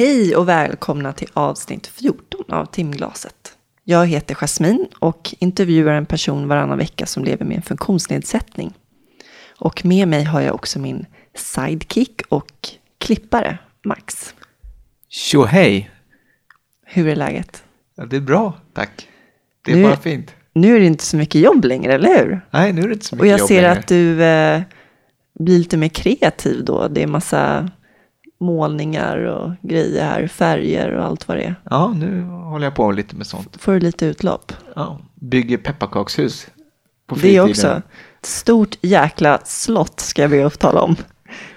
Hej och välkomna till avsnitt 14 av Timglaset. Jag heter Jasmin och intervjuar en person varannan vecka som lever med en funktionsnedsättning. Och med mig har jag också min sidekick och klippare, Max. Tjo hej! Hur är läget? Ja, det är bra, tack. Det är Nu- bara fint. Nu är det inte så mycket jobb längre, eller hur? Nej, nu är det inte så mycket Och jag jobb ser längre. att du eh, blir lite mer kreativ då. Det är massa målningar och grejer här, färger och allt vad det är. Ja, nu håller jag på lite med sånt. Får du lite utlopp. Ja, bygger pepparkakshus på Det är fritiden. också ett stort jäkla slott ska jag be att tala om.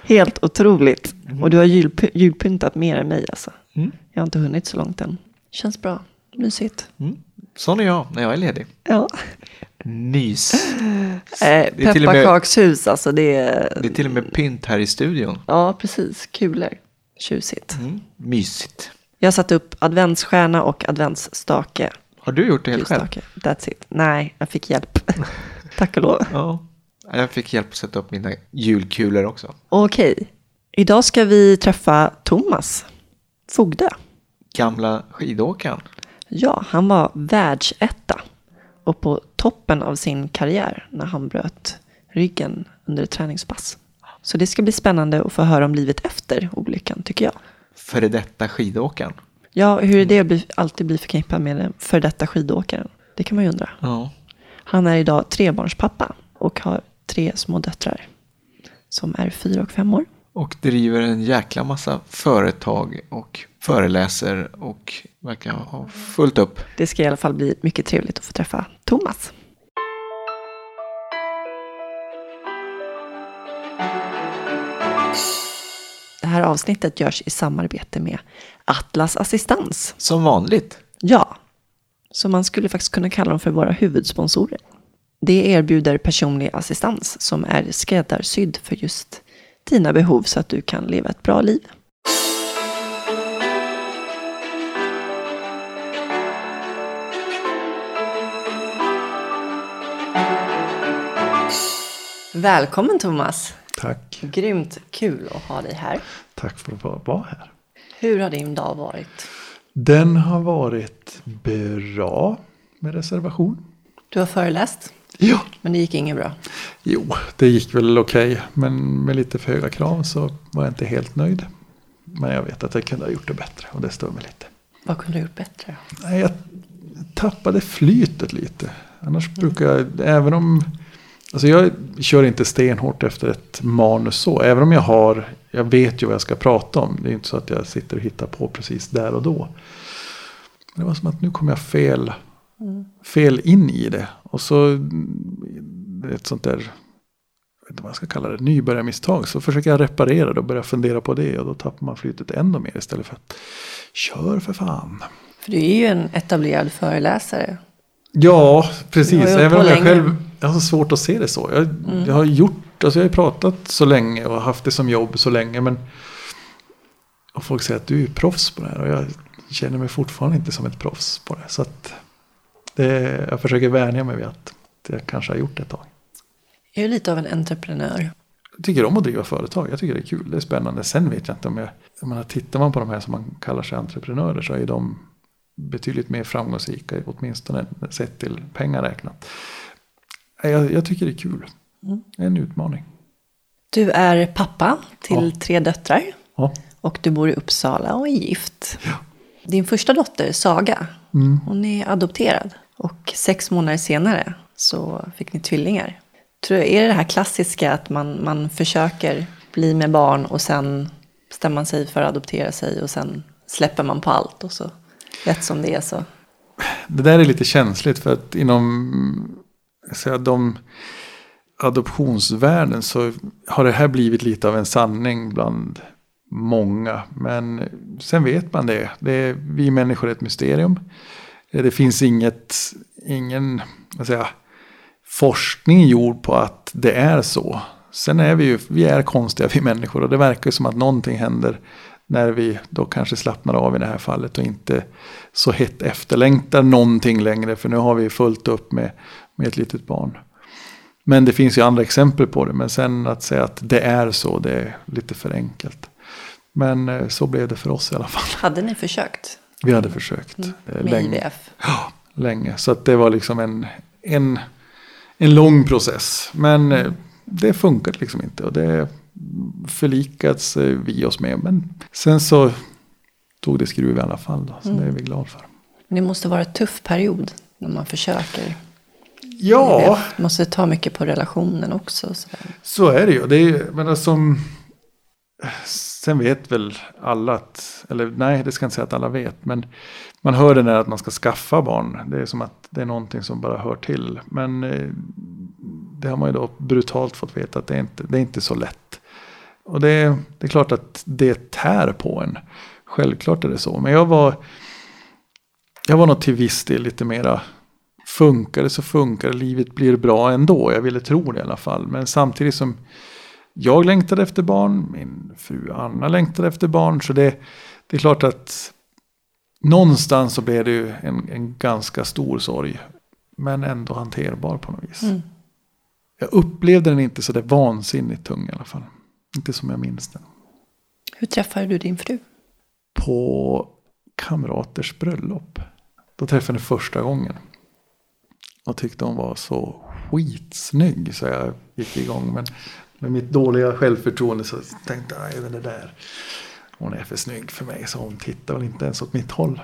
Helt otroligt. Och du har julp- julpyntat mer än mig alltså. Mm. Jag har inte hunnit så långt än. Känns bra. Mysigt. Mm. Sån är jag när jag är ledig. Ja. Nys. Eh, pepparkakshus alltså det är... Det är till och med pynt här i studion. Ja, precis. Kulor. Tjusigt. Mm. Mysigt. Jag har satt upp adventsstjärna och adventsstake. Har du gjort det helt själv? That's it. Nej, jag fick hjälp. Tack och lov. Ja. Jag fick hjälp att sätta upp mina julkulor också. Okej. Idag ska vi träffa Thomas Fogdö. Gamla skidåkaren. Ja, han var världsetta och på toppen av sin karriär när han bröt ryggen under ett träningspass. Så det ska bli spännande att få höra om livet efter olyckan, tycker jag. Före detta skidåkaren. Ja, hur är det att alltid bli förknippad med den för detta skidåkaren? Det kan man ju undra. Ja. Han är idag trebarnspappa och har tre små döttrar som är fyra och fem år. Och driver en jäkla massa företag och föreläser och verkar ha fullt upp. Det ska i alla fall bli mycket trevligt att få träffa Thomas. Det här avsnittet görs i samarbete med Atlas Assistans. Som vanligt. Ja, så man skulle faktiskt kunna kalla dem för våra huvudsponsorer. Det erbjuder personlig assistans som är skräddarsydd för just dina behov så att du kan leva ett bra liv. Välkommen Thomas! Tack. Grymt kul att ha dig här. Tack för att vara här. Hur har din dag varit? Den har varit bra med reservation. Du har föreläst, Ja, men det gick inget bra. jo, det gick väl okej. Men med lite för höga krav så var jag inte helt nöjd. Men jag vet att jag kunde ha gjort det bättre och det stör mig lite. Vad kunde du ha gjort bättre? Nej, jag tappade flytet lite. Annars brukar jag, även om... Alltså jag kör inte stenhårt efter ett manus så. Även om jag har, jag vet ju vad jag ska prata om. Det är inte så att jag sitter och hittar på precis där och då. Men det var som att nu kom jag fel, fel in i det. Och så mm, ett sånt där, jag vet inte vad jag ska kalla det, nybörjarmisstag. Så försöker jag reparera det och börja fundera på det. Och då tappar man flytet ännu mer istället för att kör för fan. För du är ju en etablerad föreläsare. Ja, precis. Även om jag länge. Mm. själv jag har svårt att se det så. Jag, jag har gjort, alltså jag har pratat så länge och haft det som jobb så länge. Men och folk säger att du är proffs på det här. Och jag känner mig fortfarande inte som ett proffs på det. Så att det, jag försöker vänja mig vid att jag kanske har gjort det ett tag. Är du lite av en entreprenör? Jag tycker om att driva företag. Jag tycker det är kul. Det är spännande. Sen vet jag inte om jag... jag menar, tittar man på de här som man kallar sig entreprenörer så är de betydligt mer framgångsrika. Åtminstone sett till pengar räknat. Jag, jag tycker det är kul. Är en utmaning. Du är pappa till Ja. tre döttrar Ja. och du bor i Uppsala och är gift. Din första dotter, Saga, Mm. hon är adopterad. Och sex månader senare så fick ni tvillingar. Tror jag, är det det här klassiska att man, man försöker bli med barn och sen bestämmer man sig för att adoptera sig och sen släpper man på allt och så lätt som det är så. Det där är lite känsligt för att inom säga, de adoptionsvärlden så har det här blivit lite av en sanning bland många. Men sen vet man det. det är, vi människor är ett mysterium. Det finns inget, ingen vad säger, forskning gjord på att det är så. Sen är vi ju, vi är konstiga vi människor och det verkar ju som att någonting händer när vi då kanske slappnar av i det här fallet och inte så hett efterlängtar någonting längre för nu har vi fullt upp med, med ett litet barn. Men det finns ju andra exempel på det men sen att säga att det är så det är lite för enkelt. Men eh, så blev det för oss i alla fall. Hade ni försökt vi hade försökt eh, med länge. IVF? länge. Så att det var liksom en, en, en lång process. Men eh, det funkade liksom inte. Och det förlikades eh, vi oss med. Men sen så tog det skruv i alla fall. Då, så det är vi glada för. Det måste vara en tuff period när man försöker. Ja, IVF. måste ta mycket på relationen också. Så. så är det ju. Det är, men alltså, sen vet väl alla att, eller nej det ska jag inte säga att alla vet. Men man hör det där att man ska skaffa barn. Det är som att det är någonting som bara hör till. Men eh, det har man ju då brutalt fått veta att det är inte det är inte så lätt. Och det, det är klart att det tär på en. Självklart är det så. Men jag var, jag var nog till viss del lite mera funkar det så funkar det, livet blir bra ändå. Jag ville tro det i alla fall. Men samtidigt som jag längtade efter barn, min fru Anna längtade efter barn. Så det, det är klart att någonstans så blev det ju en, en ganska stor sorg. Men ändå hanterbar på något vis. Mm. Jag upplevde den inte så där vansinnigt tung i alla fall. Inte som jag minns den. Hur träffade du din fru? På kamraters bröllop. Då träffade jag henne första gången. Och tyckte hon var så skitsnygg så jag gick igång. Men med mitt dåliga självförtroende så tänkte jag, den är där. Hon är för snygg för mig så hon tittar väl inte ens åt mitt håll.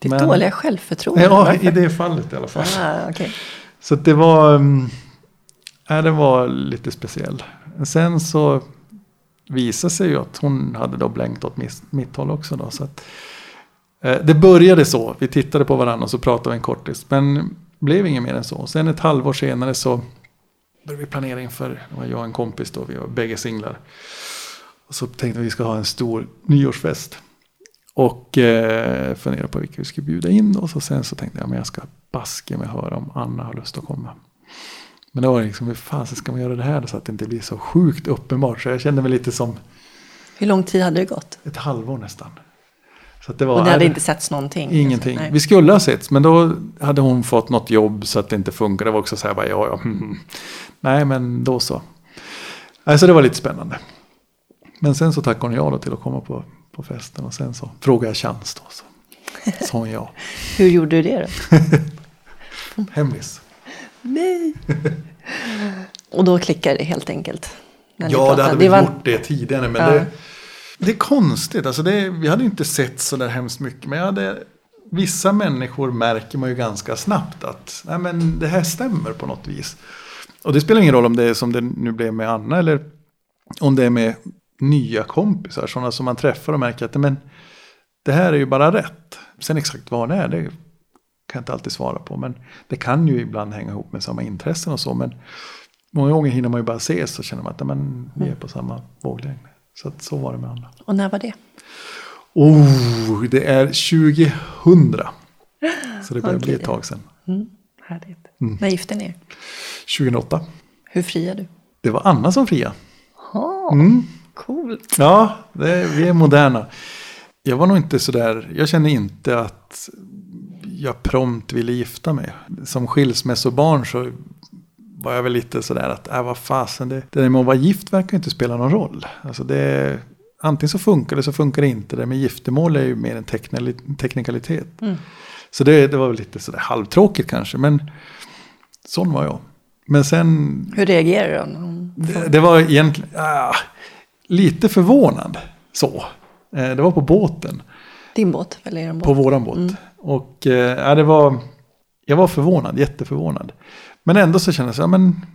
Ditt Men- dåliga självförtroende? Ja, Varför? i det fallet i alla fall. Ah, okej. Så det var, ja, det var lite speciell. Sen så visade sig ju att hon hade då blänkt åt mitt, mitt håll också. Då, så att, eh, det började så, vi tittade på varandra och så pratade vi en kortis. Men blev inget mer än så. Sen ett halvår senare så började vi planera inför, det var jag och en kompis då, vi var bägge singlar. Och så tänkte vi att vi ska ha en stor nyårsfest. Och eh, funderade på vilka vi skulle bjuda in. Och så sen så tänkte jag att jag ska baske mig höra om Anna har lust att komma. Men det var liksom, hur fan ska man göra det här så att det inte blir så sjukt uppenbart. Så jag kände mig lite som Hur lång tid hade det gått? ett halvår nästan. Så att det var, Och det nej, hade det- inte setts någonting? Ingenting. Nej. Vi skulle ha setts, men då hade hon fått något jobb så att det inte funkade. Det var också så här, bara, ja, ja. mm. Nej, men då så. Alltså det var lite spännande. Men sen så tackade hon ja då till att komma på, på festen. Och sen så frågade jag chans då. Så sa hon ja. Hur gjorde du det då? Hemlis. Nej. Och då klickade det helt enkelt? när ni Ja, det pratade. hade vi var- gjort det tidigare. Men Ja. det, det är konstigt. Alltså det, vi hade inte sett så där hemskt mycket. Men jag hade, vissa människor märker man ju ganska snabbt att nej, men det här stämmer på något vis. Och det spelar ingen roll om det är som det nu blev med Anna eller om det är med nya kompisar. Sådana som man träffar och märker att men, det här är ju bara rätt. Sen exakt vad det är, det kan jag inte alltid svara på. Men det kan ju ibland hänga ihop med samma intressen och så. Men många gånger hinner man ju bara ses och känner man att men, vi är på samma våglängd. Så att så var det med Anna. Och när var det? Oh, det är 2000. Så det börjar bli Okej. ett tag sedan. Mm, härligt. När gifte ni er? 2008. Hur friade du? Det var Anna som fria. Oh, Mm. Coolt. Ja, det, vi är moderna. Jag var nog inte sådär, jag kände inte att jag prompt ville gifta mig. Som skilsmässobarn så var jag väl lite sådär att, äh, vad fasen, det, det där med att vara gift verkar inte spela någon roll. Alltså det, antingen så funkar det så funkar det inte. Det med giftermål är ju mer en teknikalitet. Mm. Så det, det var väl lite sådär halvtråkigt kanske, men sån var jag. Men sen Hur reagerade hon- det, det var egentligen ah, lite förvånad. Så. Eh, det var på båten. Din båt? Eller er båt? På våran båt. Mm. Och eh, det var, jag var förvånad, jätteförvånad. Men ändå så kände jag ja, men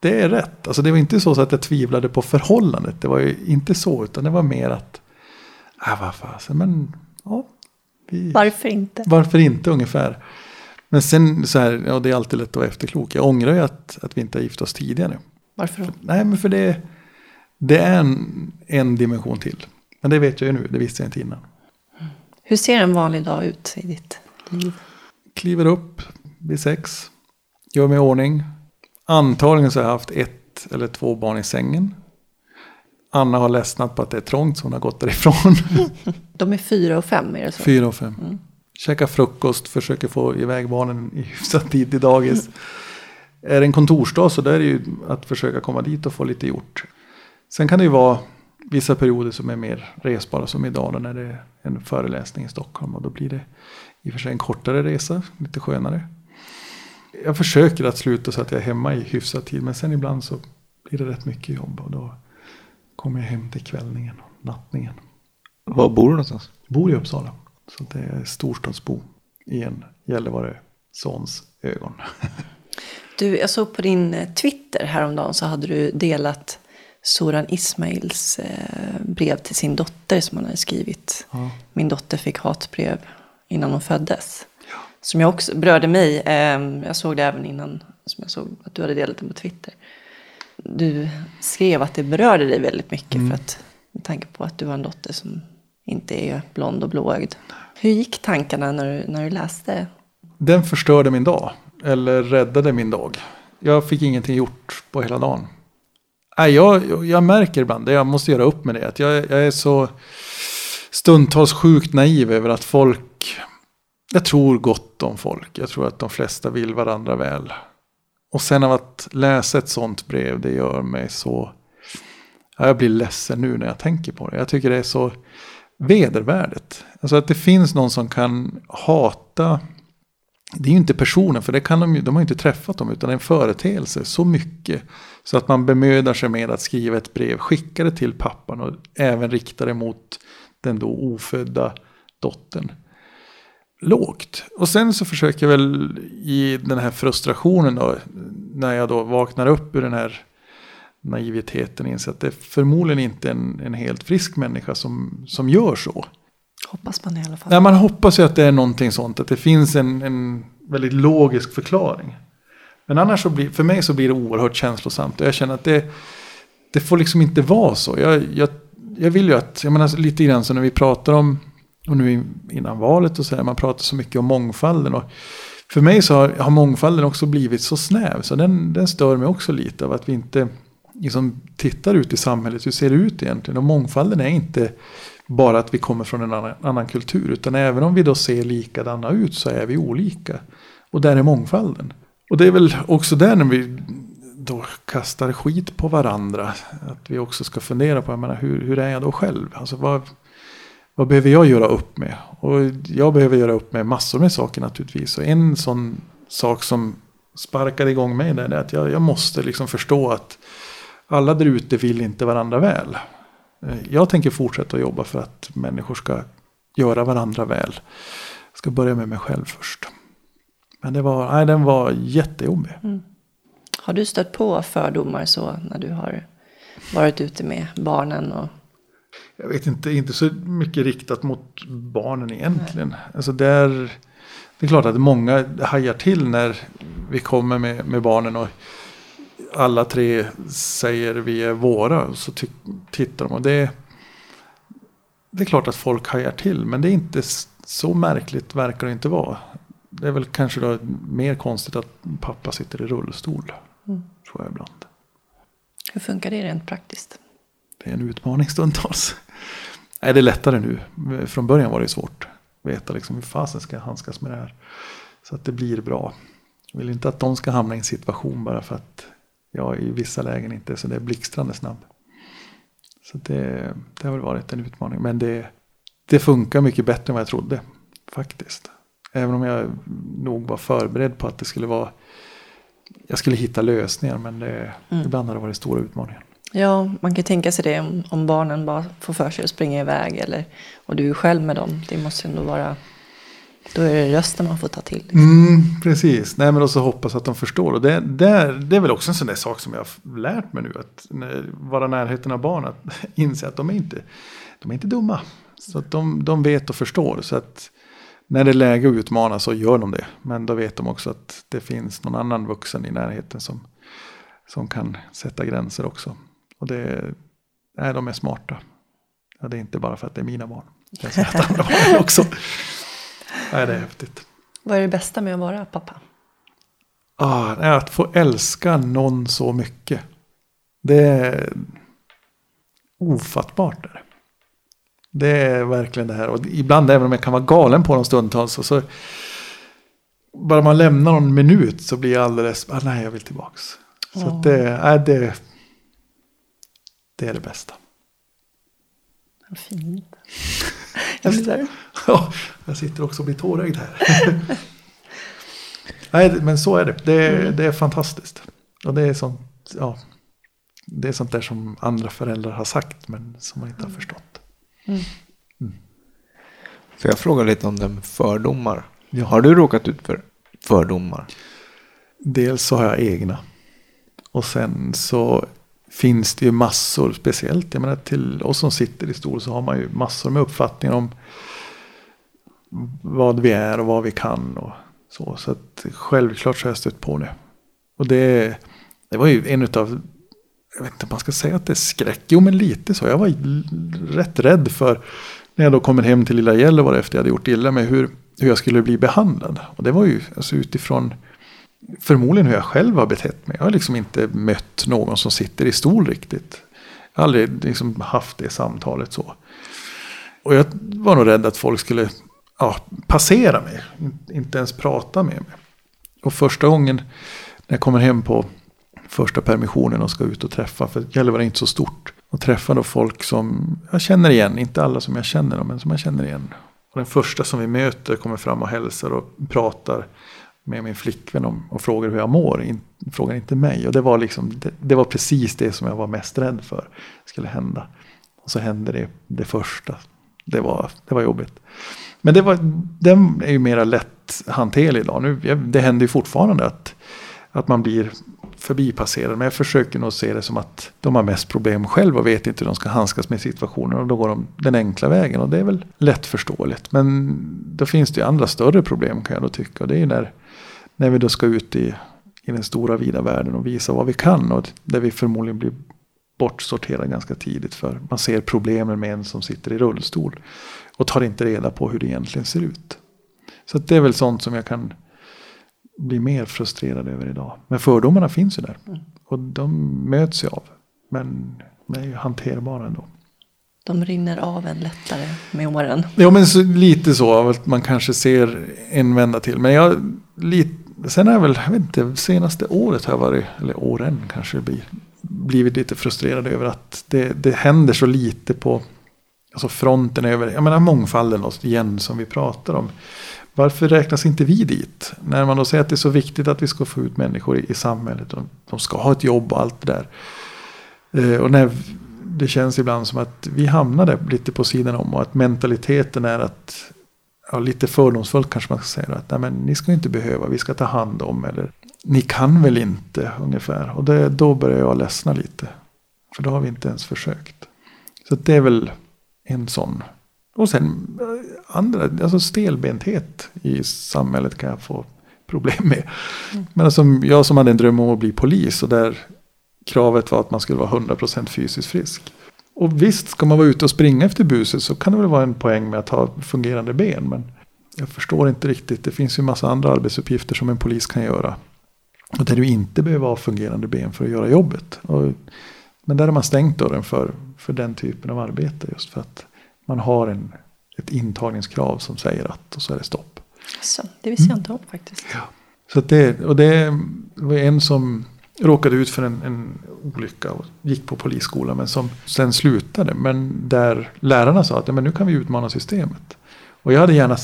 det är rätt. Alltså det var inte så att jag tvivlade på förhållandet. Det var ju inte så, utan det var mer att, ah, vad fasen, men ja. Vi, Varför inte? varför inte ungefär? Men sen så här, ja det är alltid lätt att vara efterklok. Jag ångrar ju att, att vi inte har gift oss tidigare. Varför då? Nej, men för det, det är en, en dimension till. Men det vet jag ju nu, det visste jag inte innan. Hur ser en vanlig dag ut i ditt liv? Kliver upp vid sex, gör mig i ordning. Antagligen så har jag haft ett eller två barn i sängen. Anna har ledsnat på att det är trångt så hon har gått därifrån. De är fyra och fem, är det så? Fyra och fem. Käkar frukost, försöker få iväg barnen i hyfsad tid till dagis. Är det en kontorsdag så där är det ju att försöka komma dit och få lite gjort. Sen kan det ju vara vissa perioder som är mer resbara som idag då när det är en föreläsning i Stockholm. Och då blir det i och för sig en kortare resa, lite skönare. Jag försöker att sluta så att jag är hemma i hyfsad tid. Men sen ibland så blir det rätt mycket jobb. Och då kommer jag hem till kvällningen och nattningen. Var bor du någonstans? Jag bor i Uppsala. Så det är storstadsbo i en Gällivare sons ögon. Du, jag såg på din eh, Twitter häromdagen så hade du delat Soran Ismails eh, brev till sin dotter som han hade skrivit. Ja. Min dotter fick hatbrev innan hon föddes. Som jag också berörde mig. Eh, jag såg det även innan som jag såg att du hade delat det på Twitter. Du skrev att det berörde dig väldigt mycket för att med tanke på att du har en dotter som inte är blond och blåögd. Hur gick tankarna när du, när du läste? Den förstörde min dag. Eller räddade min dag. Jag fick ingenting gjort på hela dagen. Nej, jag, jag märker ibland det. Jag måste göra upp med det. Att jag, jag är så stundtals sjukt naiv över att folk... Jag tror gott om folk. Jag tror att de flesta vill varandra väl. Och sen av att läsa ett sånt brev, det gör mig så... Ja, jag blir ledsen nu när jag tänker på det. Jag tycker det är så Vedervärdet. Alltså att det finns någon som kan hata det är ju inte personen, för det kan de, de har ju inte träffat dem, utan en företeelse så mycket. Så att man bemödar sig med att skriva ett brev, skicka det till pappan och även rikta det mot den då ofödda dottern. Lågt. Och sen så försöker jag väl i den här frustrationen då, när jag då vaknar upp ur den här naiviteten, inse att det är förmodligen inte en, en helt frisk människa som, som gör så. Hoppas man i alla fall. Nej, man hoppas ju att det är någonting sånt, att det finns en, en väldigt logisk förklaring. Men annars så blir, för mig så blir det oerhört känslosamt. Och jag känner att det, det får liksom inte vara så. Jag, jag, jag vill ju att, jag menar lite grann så när vi pratar om, och nu innan valet och så här, man pratar så mycket om mångfalden. Och för mig så har, har mångfalden också blivit så snäv, så den, den stör mig också lite av att vi inte liksom tittar ut i samhället, hur ser det ut egentligen? Och mångfalden är inte bara att vi kommer från en annan, annan kultur. Utan även om vi då ser likadana ut så är vi olika. Och där är mångfalden. Och det är väl också där när vi då kastar skit på varandra. Att vi också ska fundera på, jag menar, hur, hur är jag då själv? Alltså vad, vad behöver jag göra upp med? Och jag behöver göra upp med massor med saker naturligtvis. Och en sån sak som sparkar igång mig där är att jag, jag måste liksom förstå att alla där ute vill inte varandra väl. Eh, jag tänker fortsätta att jobba för att människor ska göra varandra väl. Jag ska börja med mig själv först. Men det var, nej, den var jättejobbig. Mm. Har du stött på fördomar så när du har varit ute med barnen? Och... Jag vet inte, inte så mycket riktat mot barnen egentligen. Alltså där, det är klart att många hajar till när vi kommer med, med barnen. och alla tre säger vi är våra. Så tittar de och det, det är klart att folk hajar till. Men det är inte så märkligt verkar det inte vara. Det är väl kanske då mer konstigt att pappa sitter i rullstol. Mm. Tror jag ibland. Hur funkar det rent praktiskt? Det är en utmaning stundtals. Nej, det är lättare nu. Från början var det svårt. Veta liksom hur fasen ska jag handskas med det här. Så att det blir bra. Jag vill inte att de ska hamna i en situation bara för att jag i vissa lägen inte är så där blixtrande snabb. Så det, det har väl varit en utmaning. Men det, det funkar mycket bättre än vad jag trodde. Faktiskt. Även om jag nog var förberedd på att det skulle vara jag skulle hitta lösningar men det, mm. ibland har det varit stora utmaningar. Ja, man kan tänka sig det om, om barnen bara får för sig att springa iväg eller, och du är själv med dem. Det måste ändå vara då är det rösten man får ta till. Liksom. Mm, precis, nej men också hoppas att de förstår. Och det, det, det är väl också en sån där sak som jag har lärt mig nu. Att vara närheten av barn, att inse att de är inte, de är inte dumma. Så att de, de vet och förstår. Så att när det är läge att utmana så gör de det. Men då vet de också att det finns någon annan vuxen i närheten som, som kan sätta gränser också. Och det, nej, de är smarta. Ja, det är inte bara för att det är mina barn. Det är att andra barn också. Nej, det är häftigt. Vad är det bästa med att vara pappa? Ah, att få älska någon så mycket. Det är ofattbart. Där. Det är verkligen det här. Och ibland även om jag kan vara galen på dem stundtals. Så, så bara man lämnar någon minut så blir jag alldeles, ah, nej jag vill tillbaks. Så oh. det, äh, det, det är det bästa. Vad fint. Jag blir här. Ja, jag sitter också och blir tårögd här. Nej, men så är det. Det är, det är fantastiskt. Och det är sånt, ja, det är sånt där som andra föräldrar har sagt men som man inte har förstått. Får jag fråga lite om det med fördomar? Ja. Har du råkat ut för fördomar? Dels så har jag egna. Och sen så finns det ju massor, speciellt jag menar till oss som sitter i stol så har man ju massor med uppfattningar om vad vi är och vad vi kan och så. Så att självklart så har jag stött på det. Och det, det var ju en utav, jag vet inte om man ska säga att det är skräck, jo men lite så. Jag var rätt rädd för när jag då kommer hem till lilla Gällivare efter jag hade gjort illa mig hur, hur jag skulle bli behandlad. Och det var ju alltså utifrån förmodligen hur jag själv har betett mig. Jag har liksom inte mött någon som sitter i stol riktigt. Jag har aldrig liksom haft det samtalet så. Och jag var nog rädd att folk skulle ja, passera mig. Inte ens prata med mig. Och första gången när jag kommer hem på första permissionen och ska ut och träffa. För Gällivare är inte så stort. Och träffa då folk som jag känner igen. Inte alla som jag känner dem, men som jag känner igen. Och den första som vi möter kommer fram och hälsar och pratar med min flickvän om, och frågar hur jag mår. In, frågar inte mig. Och det var, liksom, det, det var precis det som jag var mest rädd för skulle hända. Och så hände det, det första. Det var, det var jobbigt. Men det var, den är ju mera lätthanterlig idag. Nu, det händer ju fortfarande att, att man blir förbipasserad. Men jag försöker nog se det som att de har mest problem själva och vet inte hur de ska handskas med situationen. Och då går de den enkla vägen. Och det är väl lättförståeligt. Men då finns det ju andra större problem kan jag då tycka. Och det är ju när, när vi då ska ut i, i den stora vida världen och visa vad vi kan. Och där vi förmodligen blir bortsorterade ganska tidigt. För man ser problemen med en som sitter i rullstol. Och tar inte reda på hur det egentligen ser ut. Så det är väl sånt som jag kan bli mer frustrerad över idag. Men fördomarna finns ju där. Och de möts ju av. Men de är ju hanterbara ändå. De rinner av en lättare med åren. Ja men så, lite så att man kanske ser en vända till. Men jag, lite, sen har jag väl, jag vet inte, senaste året har jag varit, eller åren kanske det blir, blivit lite frustrerad över att det, det händer så lite på alltså fronten över, jag menar mångfalden och igen som vi pratar om. Varför räknas inte vi dit? När man då säger att det är så viktigt att vi ska få ut människor i, i samhället och de ska ha ett jobb och allt det där. Eh, och när det känns ibland som att vi hamnade lite på sidan om och att mentaliteten är att ja, lite fördomsfullt kanske man ska säga att nej, men ni ska inte behöva, vi ska ta hand om eller ni kan väl inte ungefär. Och det, då börjar jag ledsna lite. För då har vi inte ens försökt. Så det är väl en sån. Och sen eh, andra, alltså stelbenthet i samhället kan jag få problem med. Men alltså, jag som hade en dröm om att bli polis och där kravet var att man skulle vara 100% fysiskt frisk. Och visst, ska man vara ute och springa efter buset så kan det väl vara en poäng med att ha fungerande ben. Men jag förstår inte riktigt. Det finns ju massa andra arbetsuppgifter som en polis kan göra. Och där du inte behöver ha fungerande ben för att göra jobbet. Och, men där har man stängt dörren för, för den typen av arbete. Just för att man har en, ett intagningskrav som säger att och så är det stopp. Så, det visste jag inte om faktiskt. Så att det, och det var en som råkade ut för en, en olycka och gick på polisskolan men som sen slutade. Men där lärarna sa att ja, men nu kan vi utmana systemet. Och jag hade gärna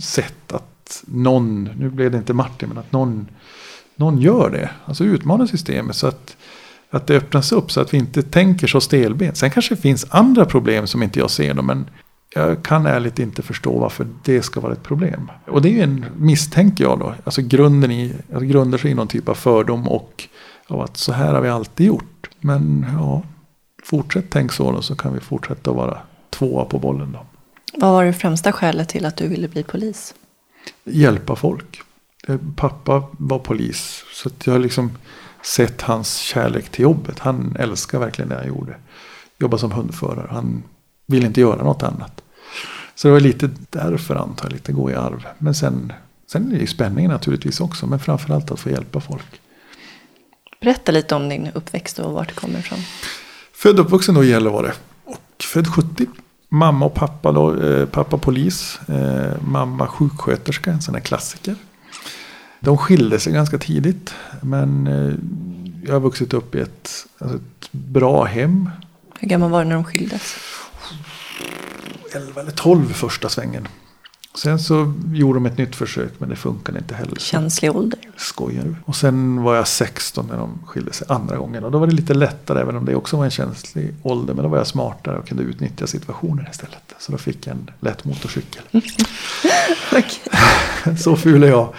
sett att någon, nu blev det inte Martin, men att någon, någon gör det. Alltså utmanar systemet så att, att det öppnas upp så att vi inte tänker så stelbent. Sen kanske det finns andra problem som inte jag ser då, men jag kan ärligt inte förstå varför det ska vara ett problem. Och det är ju en, misstänker jag då, alltså grunden i, alltså grundar sig i någon typ av fördom och av att så här har vi alltid gjort. Men ja, fortsätt tänk så då så kan vi fortsätta vara tvåa på bollen då. Vad var det främsta skälet till att du ville bli polis? Hjälpa folk. Eh, Pappa var polis så jag har liksom sett hans kärlek till jobbet. Han älskar verkligen det han gjorde. Jobba som hundförare. Han ville inte göra något annat. Så det var lite därför antar jag, lite gå i arv. Men sen, sen är det ju spänningen naturligtvis också. Men framförallt att få hjälpa folk. Berätta lite om din uppväxt och vart du kommer ifrån. Född och uppvuxen då i Gällivare. Och född 70. Mamma och pappa då, eh, pappa polis. Eh, mamma sjuksköterska, en sån här klassiker. De skilde sig ganska tidigt. Men eh, jag har vuxit upp i ett, alltså ett bra hem. Hur gammal var du när de skildes? 11 eller 12 första svängen. Sen så gjorde de ett nytt försök men det funkade inte heller. Känslig ålder. Skojar du? Och sen var jag 16 när de skilde sig andra gången. Och då var det lite lättare även om det också var en känslig ålder. Men då var jag smartare och kunde utnyttja situationen istället. Så då fick jag en lätt motorcykel. Så ful är jag.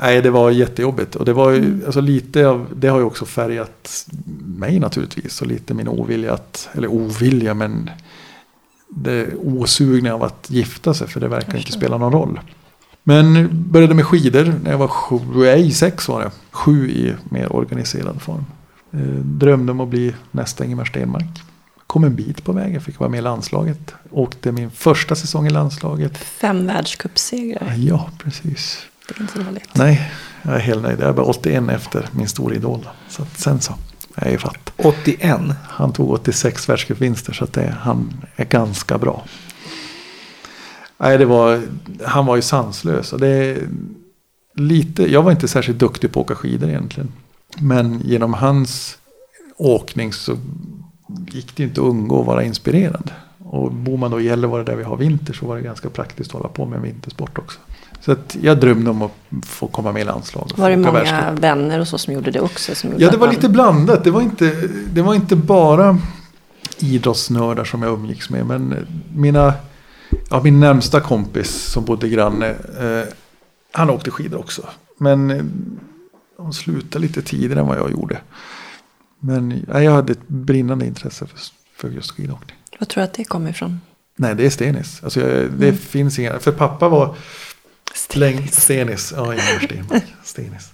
Nej, det var jättejobbigt. Och det var ju, alltså lite av, det har ju också färgat mig naturligtvis. Och lite min ovilja att, eller ovilja men det osugna av att gifta sig. För det verkar inte spela någon roll. Men började med skidor när jag var sju, nej sex var det. Sju i mer organiserad form. Eh, drömde om att bli nästa Ingemar Stenmark. Kom en bit på vägen, fick vara med i landslaget. Åkte min första säsong i landslaget. Fem världscupsegrar. Ja, precis. Det är inte dåligt. Nej, jag är helt nöjd. Jag är bara 81 efter min stora idol. Så sen så. Är ju fatt. 81. Han tog 86 världscupvinster så att det, han är ganska bra. Nej, det var, han var ju sanslös. Och det är lite, jag var inte särskilt duktig på att åka skidor egentligen. Men genom hans åkning så gick det inte att undgå att vara inspirerad. Och bor man då i Gällivare där vi har vinter så var det ganska praktiskt att hålla på med vintersport också. Så att jag drömde om att få komma med i landslaget. Var det många världscup. vänner och så som gjorde det också? Gjorde Ja, det var man- lite blandat. Det var inte, det var inte bara idrottsnördar som jag umgicks med. Men mina, ja, min närmsta kompis som bodde granne, eh, han åkte skidor också. Men eh, de slutade lite tidigare än vad jag gjorde. Men ja, jag hade ett brinnande intresse för, för just skidåkning. Vad tror du att det kommer ifrån? Nej, det är Stenis. Alltså, jag, det Mm. finns inga, för pappa var Stenis. Stenis, ja Ingemar Stenmark. Stenis.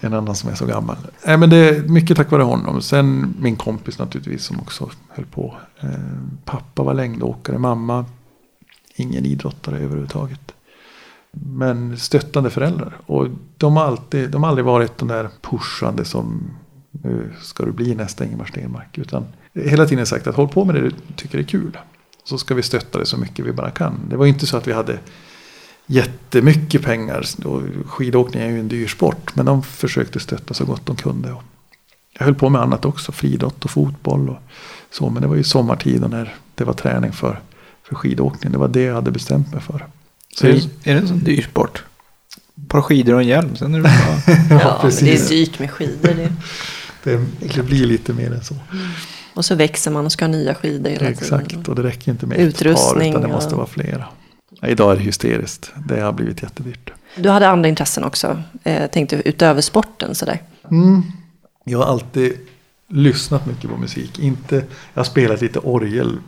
En annan som är så gammal. Nej, men det är mycket tack vare honom. Sen min kompis naturligtvis som också höll på. Eh, pappa var längdåkare, mamma ingen idrottare överhuvudtaget. Men stöttande föräldrar. Och de har, alltid, de har aldrig varit de där pushande som nu ska du bli nästa Ingemar Stenmark. Utan hela tiden sagt att håll på med det du tycker är kul. Så ska vi stötta det så mycket vi bara kan. Det var ju inte så att vi hade jättemycket pengar. Och skidåkning är ju en dyr sport. Men de försökte stötta så gott de kunde. Och jag höll på med annat också. Friidrott och fotboll och så. Men det var ju sommartid och när det var träning för, för skidåkning. Det var det jag hade bestämt mig för. Så är, det, är det en sån dyr sport? Ett par skidor och en hjälm, sen är det bara... Ja, men det är precis. dyrt med skidor. Det. det, det blir lite mer än så. Och så växer man och ska ha nya skidor hela Exakt, tiden. och det räcker inte med ett par Utrustning utan det och- måste vara flera. Idag är det hysteriskt. Det har blivit jättedyrt. Du hade andra intressen också, eh, tänkte utöver sporten sådär. Mm. Jag har alltid lyssnat mycket på musik. Inte, jag har spelat lite orgel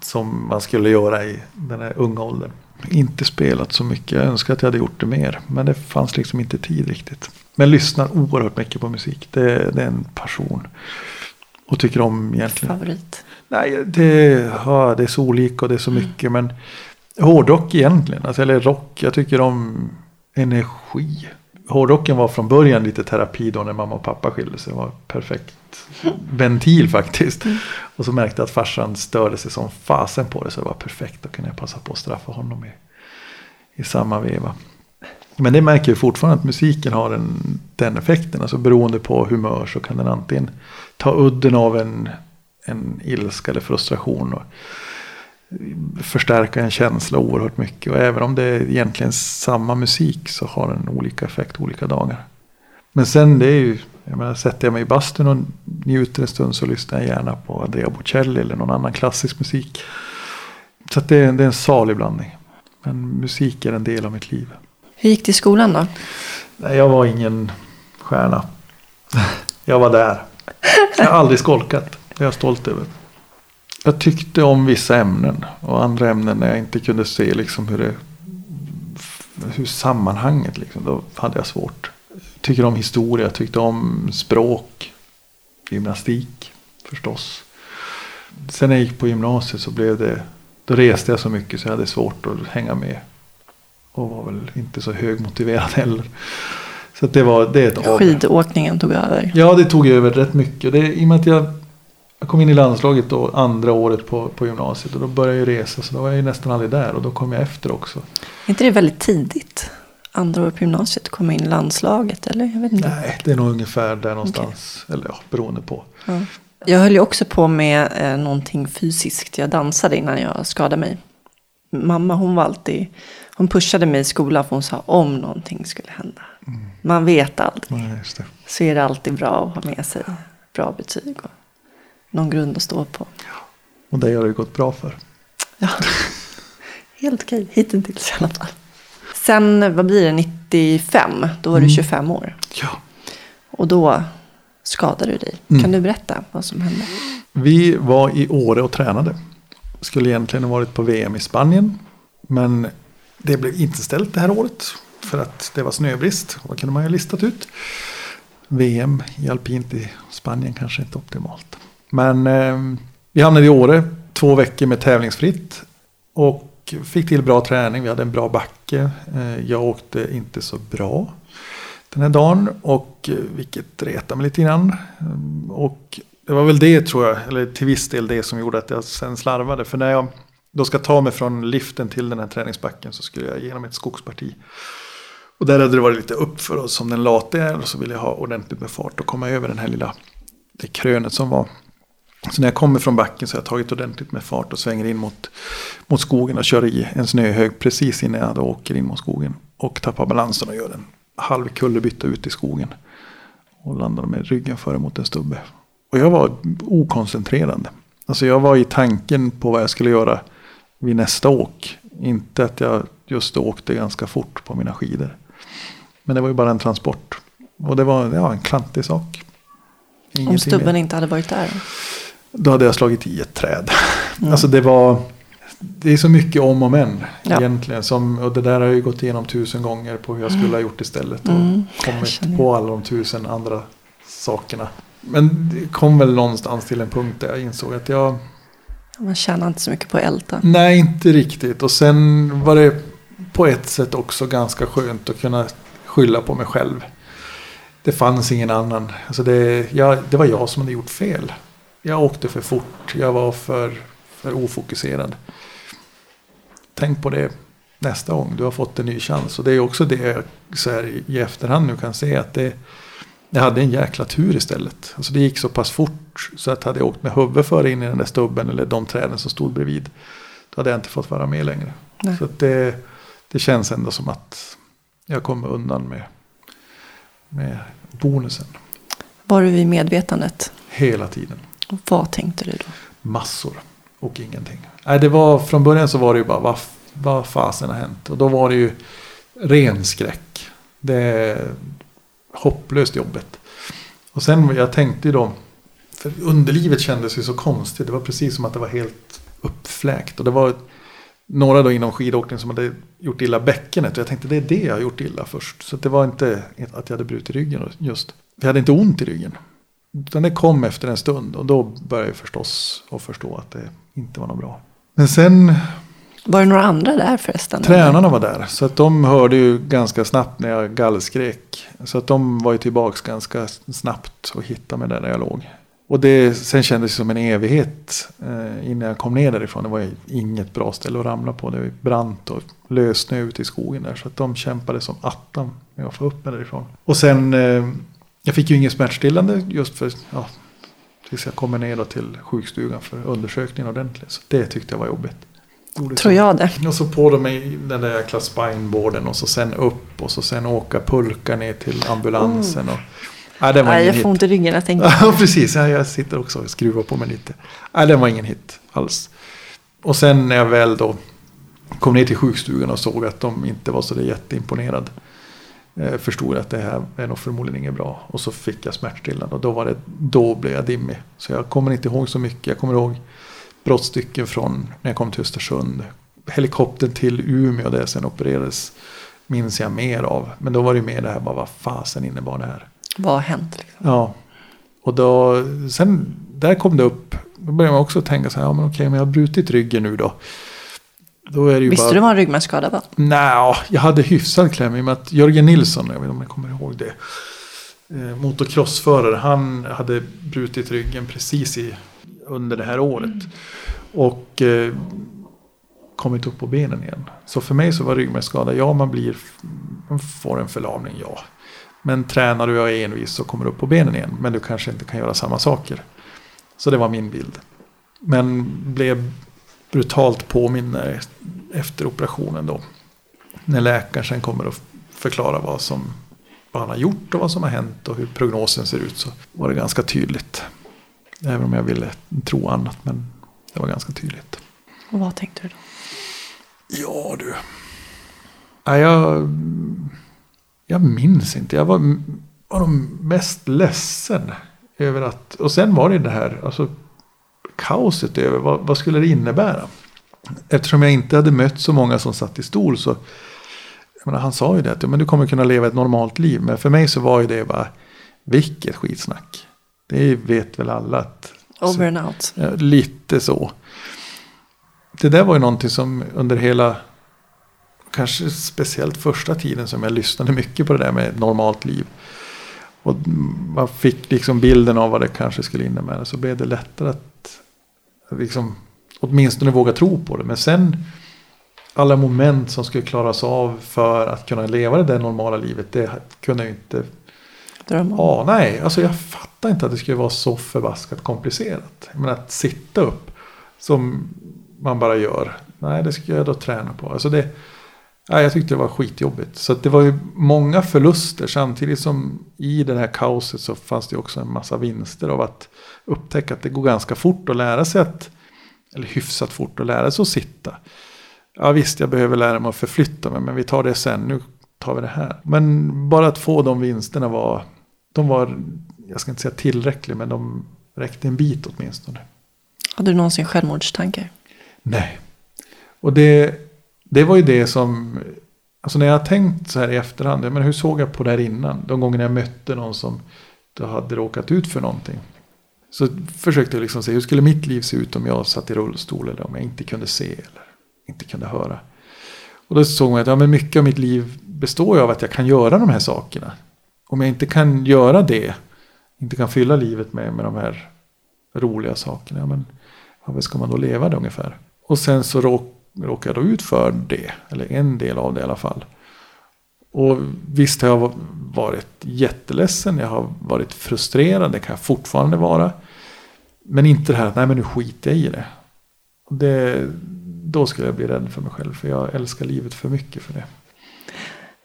som man skulle göra i den här unga åldern. Inte spelat så mycket. Jag önskar att jag hade gjort det mer. Men det fanns liksom inte tid riktigt. Men lyssnar oerhört mycket på musik. Det, det är en passion. Och tycker om egentligen. Favorit. Nej, det, ja, det är så olika och det är så mycket. Men hårdrock egentligen. Alltså, eller rock. Jag tycker om energi. Hårdrocken var från början lite terapi då när mamma och pappa skilde sig. Det var perfekt ventil faktiskt. Och så märkte jag att farsan störde sig som fasen på det. Så det var perfekt. Då kunde jag passa på att straffa honom i, i samma veva. Men det märker jag fortfarande att musiken har en, den effekten. Alltså beroende på humör så kan den antingen ta udden av en, en ilska eller frustration. Och förstärka en känsla oerhört mycket. Och även om det är egentligen samma musik så har den olika effekt olika dagar. Men sen det är ju, jag menar, sätter jag mig i bastun och njuter en stund så lyssnar jag gärna på Andrea Bocelli eller någon annan klassisk musik. Så det, är, det är en salig blandning. Men musik är en del av mitt liv. Hur gick det i skolan då? Nej, jag var ingen stjärna. Jag var där. Jag har aldrig skolkat. Det är jag stolt över. Jag tyckte om vissa ämnen. Och andra ämnen när jag inte kunde se liksom hur det... Hur sammanhanget liksom. Då hade jag svårt. Tycker om historia. Tyckte om språk. Gymnastik. Förstås. Sen när jag gick på gymnasiet så blev det... Då reste jag så mycket så jag hade svårt att hänga med. Och var väl inte så högmotiverad heller. Så det var det är ett. Skidåkningen tog över. Ja, det tog över rätt mycket. Det, I och med att jag, jag kom in i landslaget då, andra året på, på gymnasiet. Och då började jag resa. Så då var jag ju nästan aldrig där. Och då kom jag efter också. Är inte det väldigt tidigt? Andra året på gymnasiet, komma in i landslaget eller? Jag vet inte. Nej, det är nog ungefär där någonstans. Eller ja, beroende på. Ja. Jag höll ju också på med eh, någonting fysiskt. Jag dansade innan jag skadade mig. Mamma hon var alltid, hon pushade mig i skolan för hon sa om någonting skulle hända. Man vet aldrig. Nej. Så är det alltid bra att ha med sig bra betyg och någon grund att stå på. Och det har det gått bra för. Ja, helt okej. Hittills i alla fall. Sen, vad blir det, 95? Då var du 25 år. Ja. Och då skadade du dig. Mm. Kan du berätta vad som hände? Vi var i Åre och tränade. Skulle egentligen ha varit på VM i Spanien. Men det blev inte ställt det här året. För att det var snöbrist. Då kunde man ju ha listat ut. VM i alpint i Spanien kanske inte optimalt. Men eh, vi hamnade i Åre. Två veckor med tävlingsfritt. Och fick till bra träning. Vi hade en bra backe. Eh, jag åkte inte så bra den här dagen. Och eh, vilket retade mig lite grann. Eh, och det var väl det tror jag, eller till viss del det som gjorde att jag sen slarvade. För när jag då ska ta mig från liften till den här träningsbacken så skulle jag genom ett skogsparti. Och där hade det varit lite uppför och som den late är och så ville jag ha ordentligt med fart och komma över den här lilla, det krönet som var. Så när jag kommer från backen så har jag tagit ordentligt med fart och svänger in mot, mot skogen och kör i en snöhög precis innan jag då åker in mot skogen. Och tappar balansen och gör en halv kullerbytta ut i skogen. Och landar med ryggen före mot en stubbe. Och jag var okoncentrerad. Alltså jag var i tanken på vad jag skulle göra vid nästa åk. Inte att jag just åkte ganska fort på mina skidor. Men det var ju bara en transport. Och det var ja, en klantig sak. Om Ingenting stubben mer. inte hade varit där. Då hade jag slagit i ett träd. Alltså det var... Det är så mycket om och men Ja. egentligen. Som, och det där har jag ju gått igenom tusen gånger på hur jag skulle ha gjort istället. Och Mm, kommit på alla de tusen andra sakerna. Men det kom väl någonstans till en punkt där jag insåg att jag... Man tjänar inte så mycket på att älta. Nej, inte riktigt. Och sen var det på ett sätt också ganska skönt att kunna skylla på mig själv. Det fanns ingen annan. Alltså det, jag, det var jag som hade gjort fel. Jag åkte för fort. Jag var för, för ofokuserad. Tänk på det nästa gång. Du har fått en ny chans. Och det är också det jag så här, i- efterhand nu kan se att det, jag hade en jäkla tur istället. Alltså det gick så pass fort så att hade jag åkt med huvudet före in i den där stubben eller de träden som stod bredvid. Då hade jag inte fått vara med längre. Nej. Så det, det känns ändå som att jag kommer undan med, med bonusen. Var du vid medvetandet? Hela tiden. Och vad tänkte du då? Massor och ingenting. Nej, det var, från början så var det ju bara vad, vad fasen har hänt. Och då var det ju ren skräck. Det är hopplöst jobbet. Och sen jag tänkte ju då. För underlivet kändes ju så konstigt. Det var precis som att det var helt uppfläkt. Och det var några då inom skidåkning som hade gjort illa bäckenet. Och jag tänkte det är det jag har gjort illa först. Så det var inte att jag hade brutit ryggen just. Jag hade inte ont i ryggen. Utan det kom efter en stund. Och då började jag förstås att förstå att det inte var något bra. Men sen Var det några andra där förresten? Tränarna var där. Så att de hörde ju ganska snabbt när jag gallskrek. Så att de var ju tillbaks ganska snabbt och hittade mig där, jag låg. Och det, sen kändes det som en evighet eh, innan jag kom ner därifrån. Det var ju inget bra ställe att ramla på. Det var brant och lössnö ute i skogen där. Så att de kämpade som attan med att få upp mig därifrån. Och sen, eh, jag fick ju ingen smärtstillande just för, ja, tills jag kommer ner då till sjukstugan för undersökningen ordentligt. Så det tyckte jag var jobbigt. Tror så. jag det. Och så på dem i den där jäkla spineboarden och så sen upp och så sen åka pulka ner till ambulansen. Och, nej, det var Nej, ingen jag får ont i ryggen jag tänker. Ja, precis. Ja, jag sitter också och skruvar på mig lite. Nej, det var ingen hit alls. Och sen när jag väl då kom ner till sjukstugan och såg att de inte var så där jätteimponerad. Eh, förstod jag att det här är nog förmodligen inget bra. Och så fick jag smärtstillande och då, var det, då blev jag dimmig. Så jag kommer inte ihåg så mycket. Jag kommer ihåg brottstycken från när jag kom till Östersund. Helikoptern till Umeå där jag sen opererades minns jag mer av. Men då var det mer det här bara vad fasen innebar det här. Vad har hänt? Liksom? Ja. Och då, sen där kom det upp. Då började man också tänka så här, ja men okej, men jag har brutit ryggen nu då. Då är det ju Visste bara... du vad en ryggmärgsskada var? Nej, jag hade hyfsad kläm i och med att Jörgen Nilsson, jag vet inte om ni kommer ihåg det. Eh, motocrossförare, han hade brutit ryggen precis i, under det här året. Och eh, kommit upp på benen igen. Så för mig så var ryggmärgsskada, ja man blir, man får en förlamning, ja. Men tränar du och är envis så kommer du upp på benen igen. Men du kanske inte kan göra samma saker. Så det var min bild. Men blev brutalt påmind när- efter operationen då. När läkaren sen kommer att förklara vad som vad han har gjort och vad som har hänt och hur prognosen ser ut så var det ganska tydligt. Även om jag ville tro annat men det var ganska tydligt. Och vad tänkte du då? Ja du. Ja, jag, jag minns inte. Jag var, var nog mest ledsen över att... Och sen var det det här alltså, kaoset över vad, vad skulle det innebära. Eftersom jag inte hade mött så många som satt i stol så... Menar, han sa ju det att men du kommer kunna leva ett normalt liv. Men för mig så var ju det bara vilket skitsnack. Det vet väl alla att Over and out. Ja, lite så. Det där var ju någonting som under hela, kanske speciellt första tiden som jag lyssnade mycket på det där med ett normalt liv. Och man fick liksom bilden av vad det kanske skulle innebära. Så blev det lättare att liksom, åtminstone våga tro på det. Men sen alla moment som skulle klaras av för att kunna leva det där normala livet. Det kunde jag inte Dröm om. Nej, alltså jag fattar inte att det skulle vara så förbaskat komplicerat. Men att sitta upp som man bara gör. Nej, det ska jag då träna på. Alltså det, nej, jag tyckte det var skitjobbigt. Så det var ju många förluster samtidigt som i det här kaoset så fanns det också en massa vinster av att upptäcka att det går ganska fort att lära sig att, eller hyfsat fort att lära sig att sitta. Ja visst, jag behöver lära mig att förflytta mig, men vi tar det sen. Nu tar vi det här. Men bara att få de vinsterna var, de var, jag ska inte säga tillräckliga, men de räckte en bit åtminstone. Hade du någonsin självmordstankar? Nej. Och det, det var ju det som, alltså när jag har tänkt så här i efterhand, men hur såg jag på det här innan? De gångerna jag mötte någon som då hade råkat ut för någonting. Så försökte jag liksom se, hur skulle mitt liv se ut om jag satt i rullstol eller om jag inte kunde se eller inte kunde höra. Och då såg man att ja, men mycket av mitt liv består ju av att jag kan göra de här sakerna. Om jag inte kan göra det, inte kan fylla livet med, med de här roliga sakerna, ja, men varför ska man då leva det ungefär? Och sen så råkade råkade ut för det, eller en del av det i alla fall. Och visst har jag varit jätteledsen, jag har varit frustrerad, det kan jag fortfarande vara. Men inte det här att nej men nu skiter jag i det. Och det. Då skulle jag bli rädd för mig själv, för jag älskar livet för mycket för det.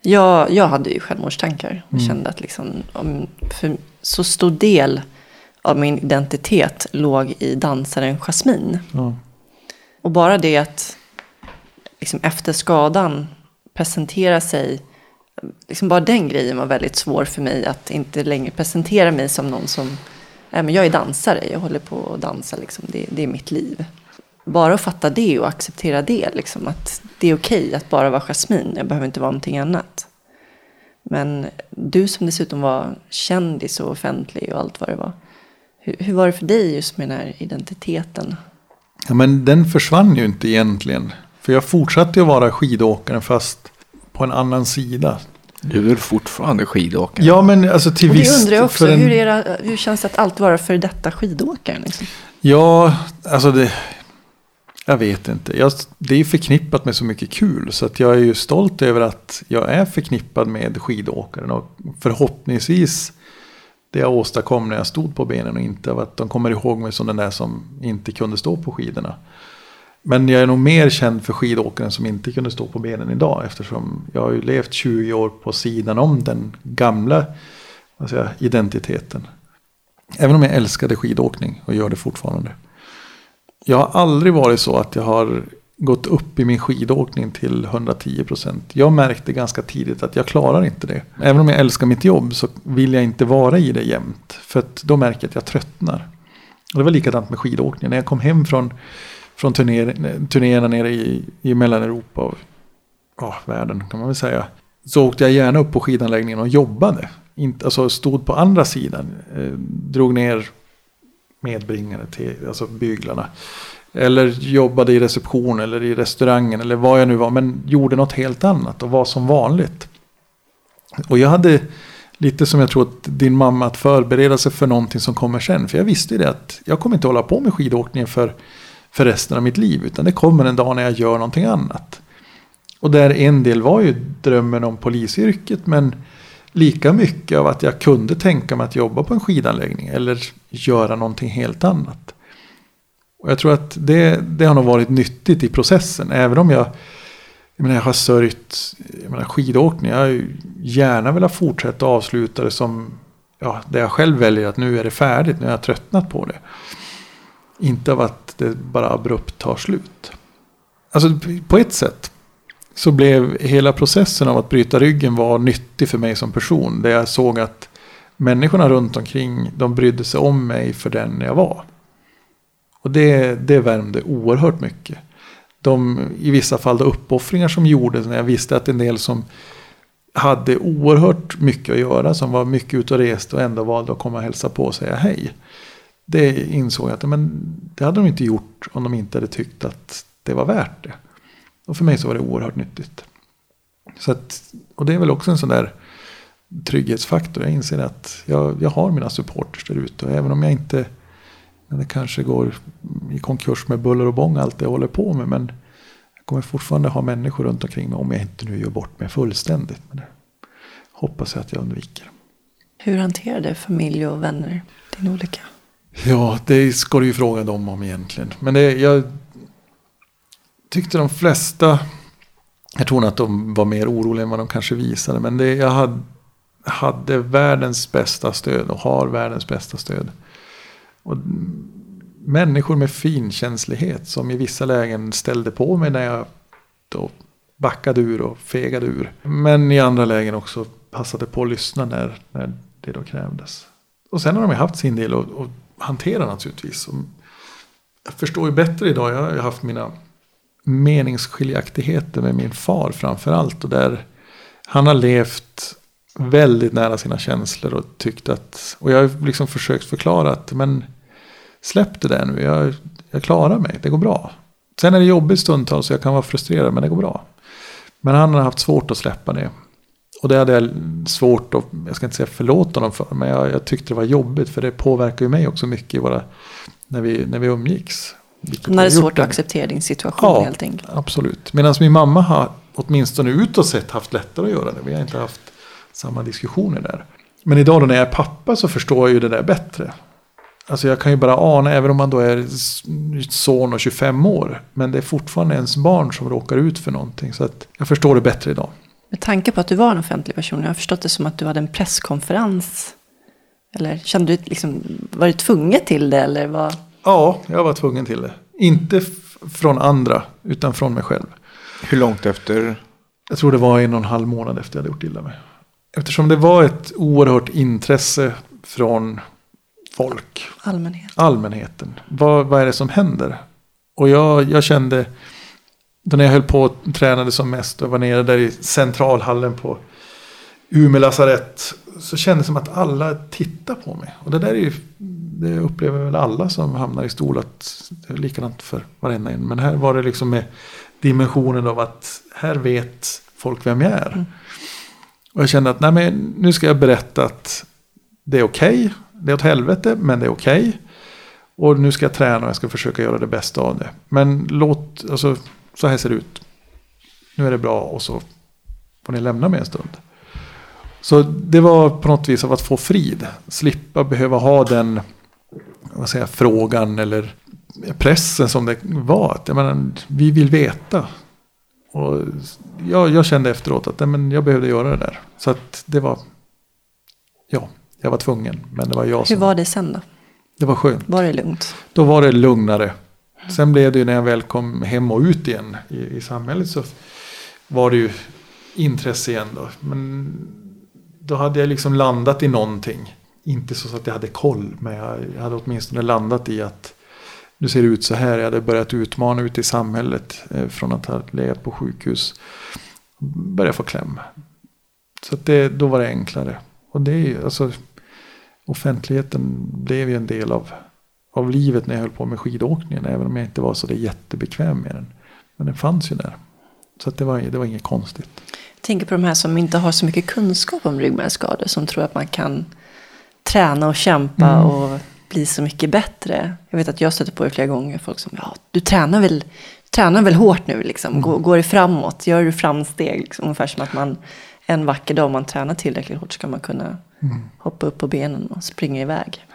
Jag, jag hade ju självmordstankar. Jag Mm. kände att liksom, om, för så stor del av min identitet låg i dansaren Jasmine. Ja. Och bara det att liksom efter skadan presentera sig. Liksom bara den grejen var väldigt svår för mig. Att inte längre presentera mig som någon som. äh, men jag är dansare, jag håller på att dansa. Liksom. Det, det är mitt liv. Bara att fatta det och acceptera det. Liksom, att det är okej att bara vara Jasmine. Jag behöver inte vara någonting annat. Men du som dessutom var kändis och offentlig och allt vad det var. Hur, hur var det för dig just med den här identiteten? Ja, men den försvann ju inte egentligen. För jag fortsatte ju vara skidåkaren fast på en annan sida. Du är väl fortfarande skidåkare? Ja men alltså till Och det viss... undrar jag också, en- hur, det, hur känns det att alltid vara för detta skidåkaren? Liksom? Ja, alltså det... Jag vet inte. Jag, det är förknippat med så mycket kul. Så att jag är ju stolt över att jag är förknippad med skidåkaren. Och förhoppningsvis det jag åstadkom när jag stod på benen och inte att de kommer ihåg mig som den där som inte kunde stå på skidorna. Men jag är nog mer känd för skidåkaren som inte kunde stå på benen idag. Eftersom jag har ju levt 20 år på sidan om den gamla vad säger, identiteten. Även om jag älskade skidåkning och gör det fortfarande. Jag har aldrig varit så att jag har gått upp i min skidåkning till 110 procent. Jag märkte ganska tidigt att jag klarar inte det. Även om jag älskar mitt jobb så vill jag inte vara i det jämt. För att då märker jag att jag tröttnar. Och det var likadant med skidåkning. När jag kom hem från, från turnéerna nere i, i Mellaneuropa och ja, världen kan man väl säga. Så åkte jag gärna upp på skidanläggningen och jobbade. Inte, alltså stod på andra sidan. Eh, drog ner medbringare till alltså byglarna. Eller jobbade i reception eller i restaurangen eller vad jag nu var. Men gjorde något helt annat och var som vanligt. Och jag hade lite som jag tror att din mamma att förbereda sig för någonting som kommer sen. För jag visste ju det att jag kommer inte hålla på med skidåkningen för, för resten av mitt liv. Utan det kommer en dag när jag gör någonting annat. Och där en del var ju drömmen om polisyrket. Men lika mycket av att jag kunde tänka mig att jobba på en skidanläggning. Eller göra någonting helt annat. Och jag tror att det, det har nog varit nyttigt i processen. Även om jag, jag, menar, jag har sörjt jag menar, skidåkning. Jag har gärna velat fortsätta och avsluta det som ja, det jag själv väljer att nu är det färdigt. Nu har jag tröttnat på det. Inte av att det bara abrupt tar slut. Alltså på ett sätt så blev hela processen av att bryta ryggen var nyttig för mig som person. Där jag såg att människorna runt omkring de brydde sig om mig för den jag var. Och det, det värmde oerhört mycket. De, I vissa fall de uppoffringar som gjordes när jag visste att en del som hade oerhört mycket att göra, som var mycket ute och reste och ändå valde att komma och hälsa på och säga hej. Det insåg jag att men, det hade de inte gjort om de inte hade tyckt att det var värt det. Och för mig så var det oerhört nyttigt. Så att, och det är väl också en sån där trygghetsfaktor. Jag inser att jag, jag har mina supporters där ute. Och även om jag inte men det kanske går i konkurs med buller och bång allt det jag håller på med. Men jag kommer fortfarande ha människor runt omkring mig om jag inte nu gör bort mig fullständigt. Men det hoppas jag att jag undviker. Hur hanterade familj och vänner din olycka? Ja, det ska du ju fråga dem om egentligen. Men det, jag tyckte de flesta, jag tror nog att de var mer oroliga än vad de kanske visade. Men det, jag hade, hade världens bästa stöd och har världens bästa stöd. Och människor med finkänslighet som i vissa lägen ställde på mig när jag då backade ur och fegade ur. Men i andra lägen också passade på att lyssna när, när det då krävdes. Och sen har de haft sin del och, och hantera naturligtvis. Jag förstår ju bättre idag. Jag har haft mina meningsskiljaktigheter med min far framför allt. Och där han har levt väldigt nära sina känslor och tyckt att, och jag har liksom försökt förklara att men släpp det där nu, jag, jag klarar mig, det går bra. Sen är det jobbigt stundtals så jag kan vara frustrerad men det går bra. Men han har haft svårt att släppa det. Och det hade jag svårt att, jag ska inte säga förlåta honom för, men jag, jag tyckte det var jobbigt för det påverkar ju mig också mycket i våra, när vi, när vi umgicks. När det är svårt att acceptera din situation ja, helt enkelt. absolut. Medan min mamma har åtminstone utåt sett haft lättare att göra det. Vi har inte haft samma diskussioner där. Men idag då när jag är pappa så förstår jag ju det där bättre. Alltså jag kan ju bara ana, även om man då är son och 25 år. Men det är fortfarande ens barn som råkar ut för någonting. Så att jag förstår det bättre idag. Med tanke på att du var en offentlig person, jag har förstått det som att du hade en presskonferens. Eller kände du liksom, var du tvungen till det eller vad? Ja, jag var tvungen till det. Inte från andra, utan från mig själv. Hur långt efter? Jag tror det var en och en halv månad efter jag hade gjort illa mig. Eftersom det var ett oerhört intresse från folk. Allmänhet. Allmänheten. Vad, vad är det som händer? Och jag, jag kände, då när jag höll på och tränade som mest och var nere där i centralhallen på Umeå lasarett. Så kändes det som att alla tittar på mig. Och det där är ju, det upplever väl alla som hamnar i stol att det är likadant för varenda en. Men här var det liksom med dimensionen av att här vet folk vem jag är. Mm. Och jag kände att nej men, nu ska jag berätta att det är okej. Okay. Det är åt helvete men det är okej. Okay. Och nu ska jag träna och jag ska försöka göra det bästa av det. Men låt, alltså så här ser det ut. Nu är det bra och så får ni lämna mig en stund. Så det var på något vis av att få frid. Slippa behöva ha den vad säger, frågan eller pressen som det var. Att, jag menar, vi vill veta. Och jag, jag kände efteråt att men jag behövde göra det där. Så att det var, ja, jag var tvungen. Men det var jag Hur som, var det sen då? Det var skönt. Var det lugnt? Då var det lugnare. Sen blev det ju när jag väl kom hem och ut igen i, i samhället så var det ju intresse igen då. Men då hade jag liksom landat i någonting. Inte så att jag hade koll, men jag hade åtminstone landat i att nu ser det ut så här. Jag hade börjat utmana ute i samhället eh, från att ha legat på sjukhus. Började få kläm. Så det, då var det enklare. Och det är alltså offentligheten blev ju en del av, av livet när jag höll på med skidåkningen. Även om jag inte var så det jättebekväm med den. Men den fanns ju där. Så det, var, det var inget konstigt. Jag tänker på de här som inte har så mycket kunskap om ryggmärgsskador. Som tror att man kan träna och kämpa mm. och bli så mycket bättre. Jag vet att jag stöter på det flera gånger. Folk som, ja, du tränar väl, tränar väl hårt nu liksom. Mm. Går, går det framåt? Gör du framsteg? Liksom, ungefär som att man en vacker dag om man tränar tillräckligt hårt ska man kunna mm. hoppa upp på benen och springa iväg.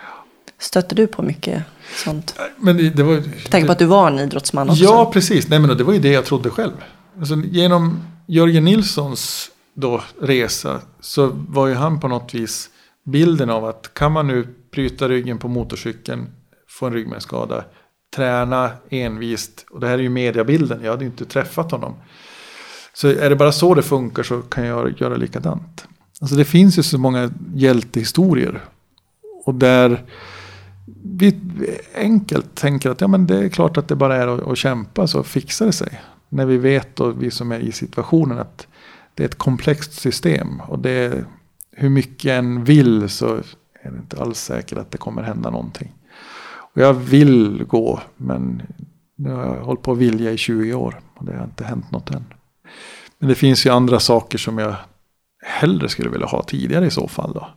Stötte du på mycket sånt? Men det, det var, Tänk på att du var en idrottsman också. Ja, precis. Nej, men det var ju det jag trodde själv. Alltså, genom Jörgen Nilssons då, resa så var ju han på något vis bilden av att kan man nu bryta ryggen på motorcykeln, få en ryggmärgsskada, träna envist, och det här är ju mediabilden, jag hade ju inte träffat honom. Så är det bara så det funkar så kan jag göra likadant. Alltså det finns ju så många hjältehistorier. Och där vi enkelt tänker att ja, men det är klart att det bara är att, att kämpa så fixar det sig. När vi vet och vi som är i situationen att det är ett komplext system. Och det är, hur mycket en vill så är det inte alls säkert att det kommer hända någonting. Och jag vill gå men nu har jag hållit på att vilja i 20 år och det har inte hänt något än. Men det finns ju andra saker som jag hellre skulle vilja ha tidigare i så fall. Då.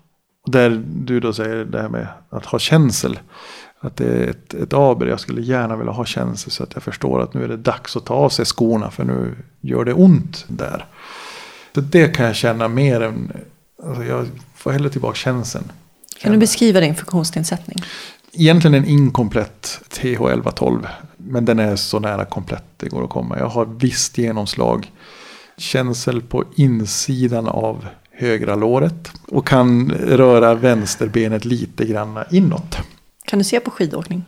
Och där du då säger det här med att ha känsel. Att det är ett, ett aber. Jag skulle gärna vilja ha känsel så att jag förstår att nu är det dags att ta av sig skorna för nu gör det ont där. Så det kan jag känna mer än, alltså jag får hellre tillbaka känseln. Kan du beskriva din funktionsnedsättning? Egentligen en inkomplett TH1112. Men den är så nära komplett det går att komma. Jag har visst genomslag. Känsel på insidan av högra låret. Och kan röra vänsterbenet lite grann inåt. Kan du se på skidåkning?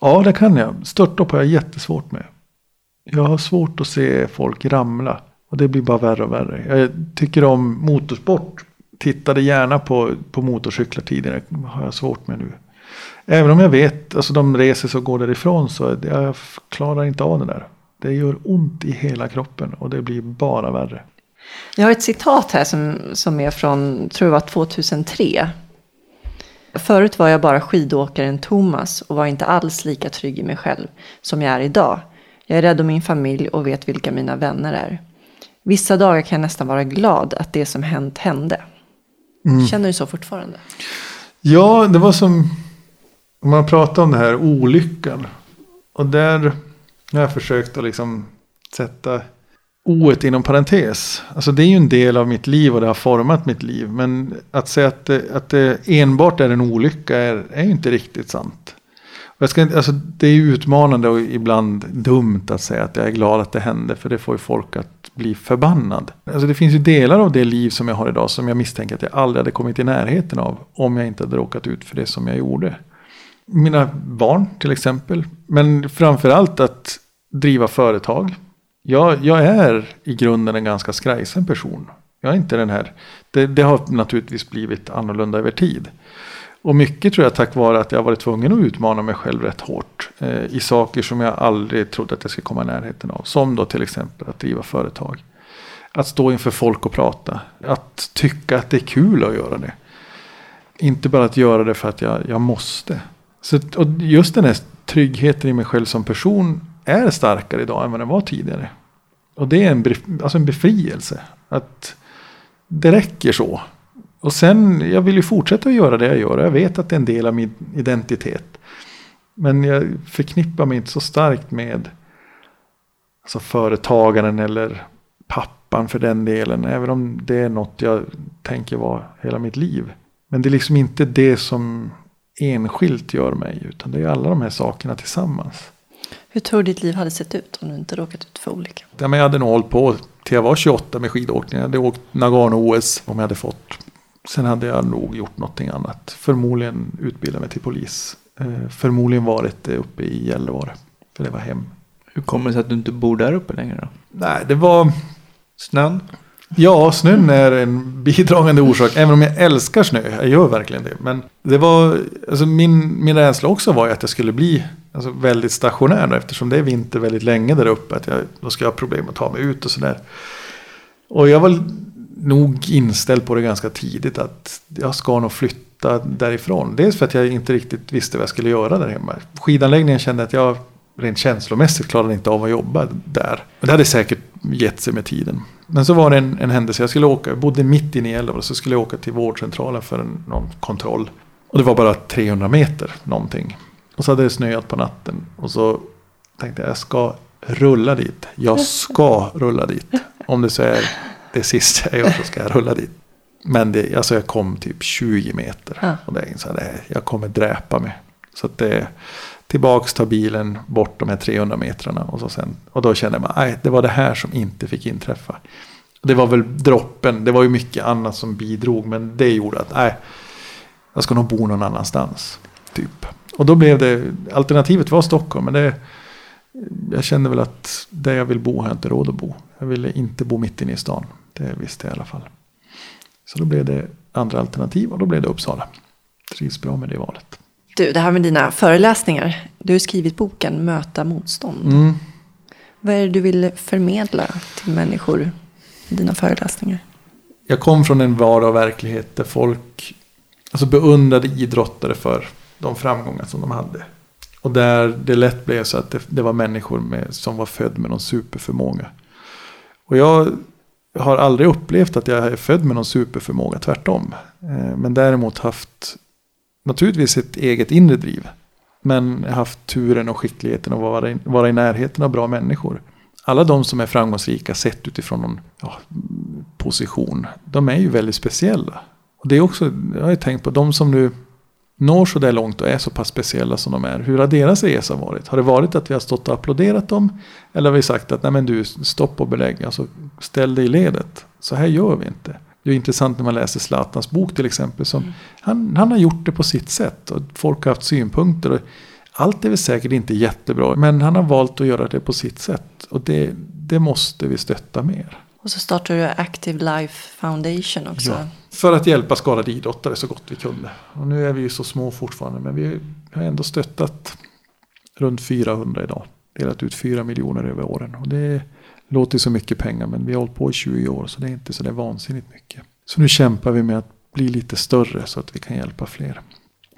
Ja, det kan jag. Störtlopp har jag jättesvårt med. Jag har svårt att se folk ramla. Och det blir bara värre och värre. Jag tycker om motorsport. Tittade gärna på, på motorcyklar tidigare. Det har jag svårt med nu. Även om jag vet, alltså de reser så går därifrån så jag klarar inte av det där. Det gör ont i hela kroppen och det blir bara värre. Jag har ett citat här som, som är från, tror jag var 2003. Förut var jag bara skidåkaren Thomas och var inte alls lika trygg i mig själv som jag är idag. Jag är rädd om min familj och vet vilka mina vänner är. Vissa dagar kan jag nästan vara glad att det som hänt hände. Mm. Känner du så fortfarande? Ja, det var som man pratar om det här olyckan. Och där har jag försökt att liksom sätta oet inom parentes. Alltså det är ju en del av mitt liv och det har format mitt liv. Men att säga att det, att det enbart är en olycka är, är ju inte riktigt sant. Jag ska, alltså det är utmanande och ibland dumt att säga att jag är glad att det hände. För det får ju folk att bli förbannad. Alltså det finns ju delar av det liv som jag har idag som jag misstänker att jag aldrig hade kommit i närheten av. Om jag inte hade råkat ut för det som jag gjorde. Mina barn till exempel. Men framförallt att driva företag. Jag, jag är i grunden en ganska skrajsen person. Jag är inte den här. Det, det har naturligtvis blivit annorlunda över tid. Och mycket tror jag tack vare att jag varit tvungen att utmana mig själv rätt hårt. Eh, I saker som jag aldrig trodde att jag skulle komma i närheten av. Som då till exempel att driva företag. Att stå inför folk och prata. Att tycka att det är kul att göra det. Inte bara att göra det för att jag, jag måste. Så, och just den här tryggheten i mig själv som person är starkare idag än vad den var tidigare. Och det är en, alltså en befrielse. Att det räcker så. Och sen, jag vill ju fortsätta att göra det jag gör. Jag vet att det är en del av min identitet. Men jag förknippar mig inte så starkt med alltså företagaren eller pappan för den delen. Även om det är något jag tänker vara hela mitt liv. Men det är liksom inte det som enskilt gör mig. Utan det är alla de här sakerna tillsammans. Hur tror du ditt liv hade sett ut om du inte råkat ut för olyckan? Ja, men jag hade nog hållit på till jag var 28 med skidåkning. Jag hade åkt Nagano-OS om jag hade fått. Sen hade jag nog gjort någonting annat. Förmodligen utbildat mig till polis. Eh, förmodligen varit uppe i Gällivare. För det var hem. Hur kommer det sig att du inte bor där uppe längre då? Nej, det var... Snön? Ja, snön är en bidragande orsak. Även om jag älskar snö. Jag gör verkligen det. Men det var... Alltså min, min rädsla också var ju att jag skulle bli alltså väldigt stationär. Eftersom det är vinter väldigt länge där uppe. Att jag, då ska jag ha problem att ta mig ut och sådär. Och jag var nog inställd på det ganska tidigt. Att jag ska nog flytta därifrån. Dels för att jag inte riktigt visste vad jag skulle göra där hemma. Skidanläggningen kände att jag rent känslomässigt klarade inte av att jobba där. Men det hade säkert gett sig med tiden. Men så var det en, en händelse. Jag skulle åka, jag bodde mitt inne i Gällivare. Så skulle jag åka till vårdcentralen för en, någon kontroll. Och det var bara 300 meter någonting. Och så hade det snöat på natten. Och så tänkte jag, jag ska rulla dit. Jag ska rulla dit. Om det så är det sista jag gör så ska jag rulla dit. Men det, alltså jag kom typ 20 meter. Ja. Och det är så här, det, jag kommer dräpa mig. Så att det tillbaks, ta bilen bort de här 300 metrarna. Och, så sen, och då kände man, nej, det var det här som inte fick inträffa. Det var väl droppen, det var ju mycket annat som bidrog. Men det gjorde att, nej, jag ska nog bo någon annanstans. Typ. Och då blev det, alternativet var Stockholm. Men det, jag kände väl att där jag vill bo har jag inte råd att bo. Jag ville inte bo mitt inne i stan. Det visste jag i alla fall. Så då blev det andra alternativ och då blev det Uppsala. Trivs bra med det valet. Du, det här med dina föreläsningar. Du har skrivit boken Möta motstånd. Mm. Vad är det du vill förmedla till människor i dina föreläsningar? Jag kom från en vardag och verklighet där folk alltså beundrade idrottare för de framgångar som de hade. Och där det lätt blev så att det, det var människor med, som var född med någon superförmåga. Och jag har aldrig upplevt att jag är född med någon superförmåga, tvärtom. Eh, Men däremot haft naturligtvis ett eget inre driv. Men haft turen och skickligheten att vara i, vara i närheten av bra människor. Alla de som är framgångsrika sett utifrån någon ja, position, de är ju väldigt speciella. Och det är också, jag har ju tänkt på, de som nu når så där långt och är så pass speciella som de är. Hur har deras resa varit? Har det varit att vi har stått och applåderat dem? Eller har vi sagt att nej men du, stopp och belägg, alltså ställ dig i ledet. Så här gör vi inte. Det är intressant när man läser Zlatans bok till exempel. Som, han, han har gjort det på sitt sätt och folk har haft synpunkter. Och allt är väl säkert inte jättebra, men han har valt att göra det på sitt sätt. Och det, det måste vi stötta mer. Och så startar du Active Life Foundation också. Ja, för att hjälpa skadade idrottare så gott vi kunde. Och nu är vi ju så små fortfarande, men vi har ändå stöttat runt 400 idag. Delat ut 4 miljoner över åren. Och det låter så mycket pengar, men vi har hållit på i 20 år, så det är inte så där vansinnigt mycket. Så nu kämpar vi med att bli lite större så att vi kan hjälpa fler.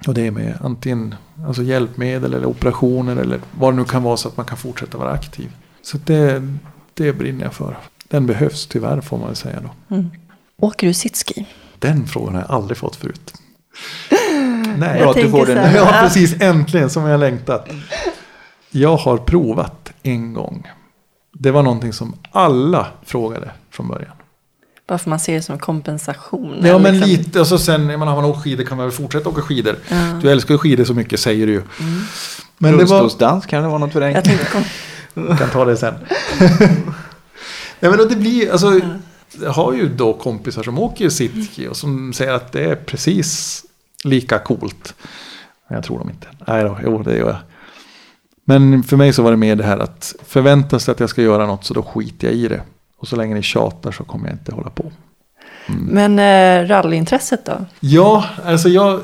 Och det är med antingen alltså hjälpmedel eller operationer eller vad det nu kan vara så att man kan fortsätta vara aktiv. Så det, det brinner jag för. Den behövs tyvärr får man väl säga då. Mm. Åker du sitski? Den frågan har jag aldrig fått förut. Nej, Jag att du får den. här, ja, precis. Äntligen som jag längtat. Jag har provat en gång. Det var någonting som alla frågade från början. Bara för man ser det som kompensation. Ja, men liksom- lite. Och så sen, när man har man åkt skidor kan man väl fortsätta åka skidor. Ja. Du älskar ju skidor så mycket säger du ju. Mm. Men det var... Rullstolsdans kan det vara något för dig? Jag tänkte, kom, Jag kan ta det sen. Nej, men det blir, alltså, jag har ju då kompisar som åker sitski och som säger att det är precis lika coolt. Men jag tror dem inte. Nej då, jo det gör jag. Men för mig så var det mer det här att förväntas det att jag ska göra något så då skiter jag i det. Och så länge ni tjatar så kommer jag inte hålla på. men eh, rallyintresset då? Ja, alltså jag,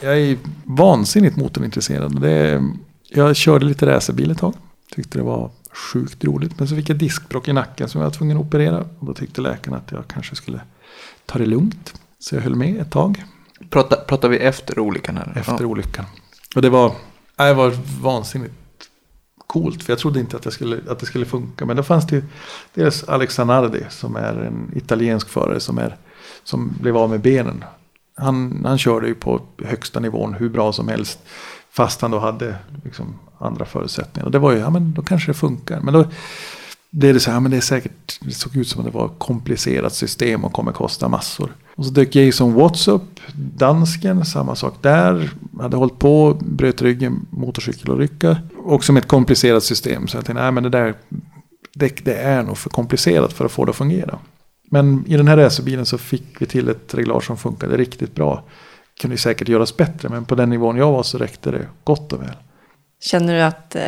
jag är vansinnigt motorintresserad. Det, jag körde lite racerbil ett tag. Tyckte det var sjukt roligt. Men så fick jag diskbråck i nacken som jag var tvungen att operera. Och då tyckte läkaren att jag kanske skulle ta det lugnt. Så jag höll med ett tag Pratar, pratar vi efter olyckan här? efter Ja. olyckan. Och det var, det var vansinnigt coolt. För jag trodde inte att, jag skulle, att det skulle funka. Men då fanns det ju dels Alexanardi som är en italiensk förare som, är, som blev av med benen. Han, han körde ju på högsta nivån hur bra som helst. Fast han då hade liksom andra förutsättningar. Och det var ju, ja men då kanske det funkar. Men då blev det så här, ja, men det är säkert, det såg ut som att det var ett komplicerat system och kommer kosta massor. Och så dök Jason Watts upp, dansken, samma sak där. Hade hållit på, bröt ryggen, motorcykelolycka. Också med ett komplicerat system. Så jag tänkte, nej men det där, det, det är nog för komplicerat för att få det att fungera. Men i den här racerbilen så fick vi till ett reglage som funkade riktigt bra. Kunde säkert göras bättre, men på den nivån jag var så räckte det gott och väl. Känner du att, eh,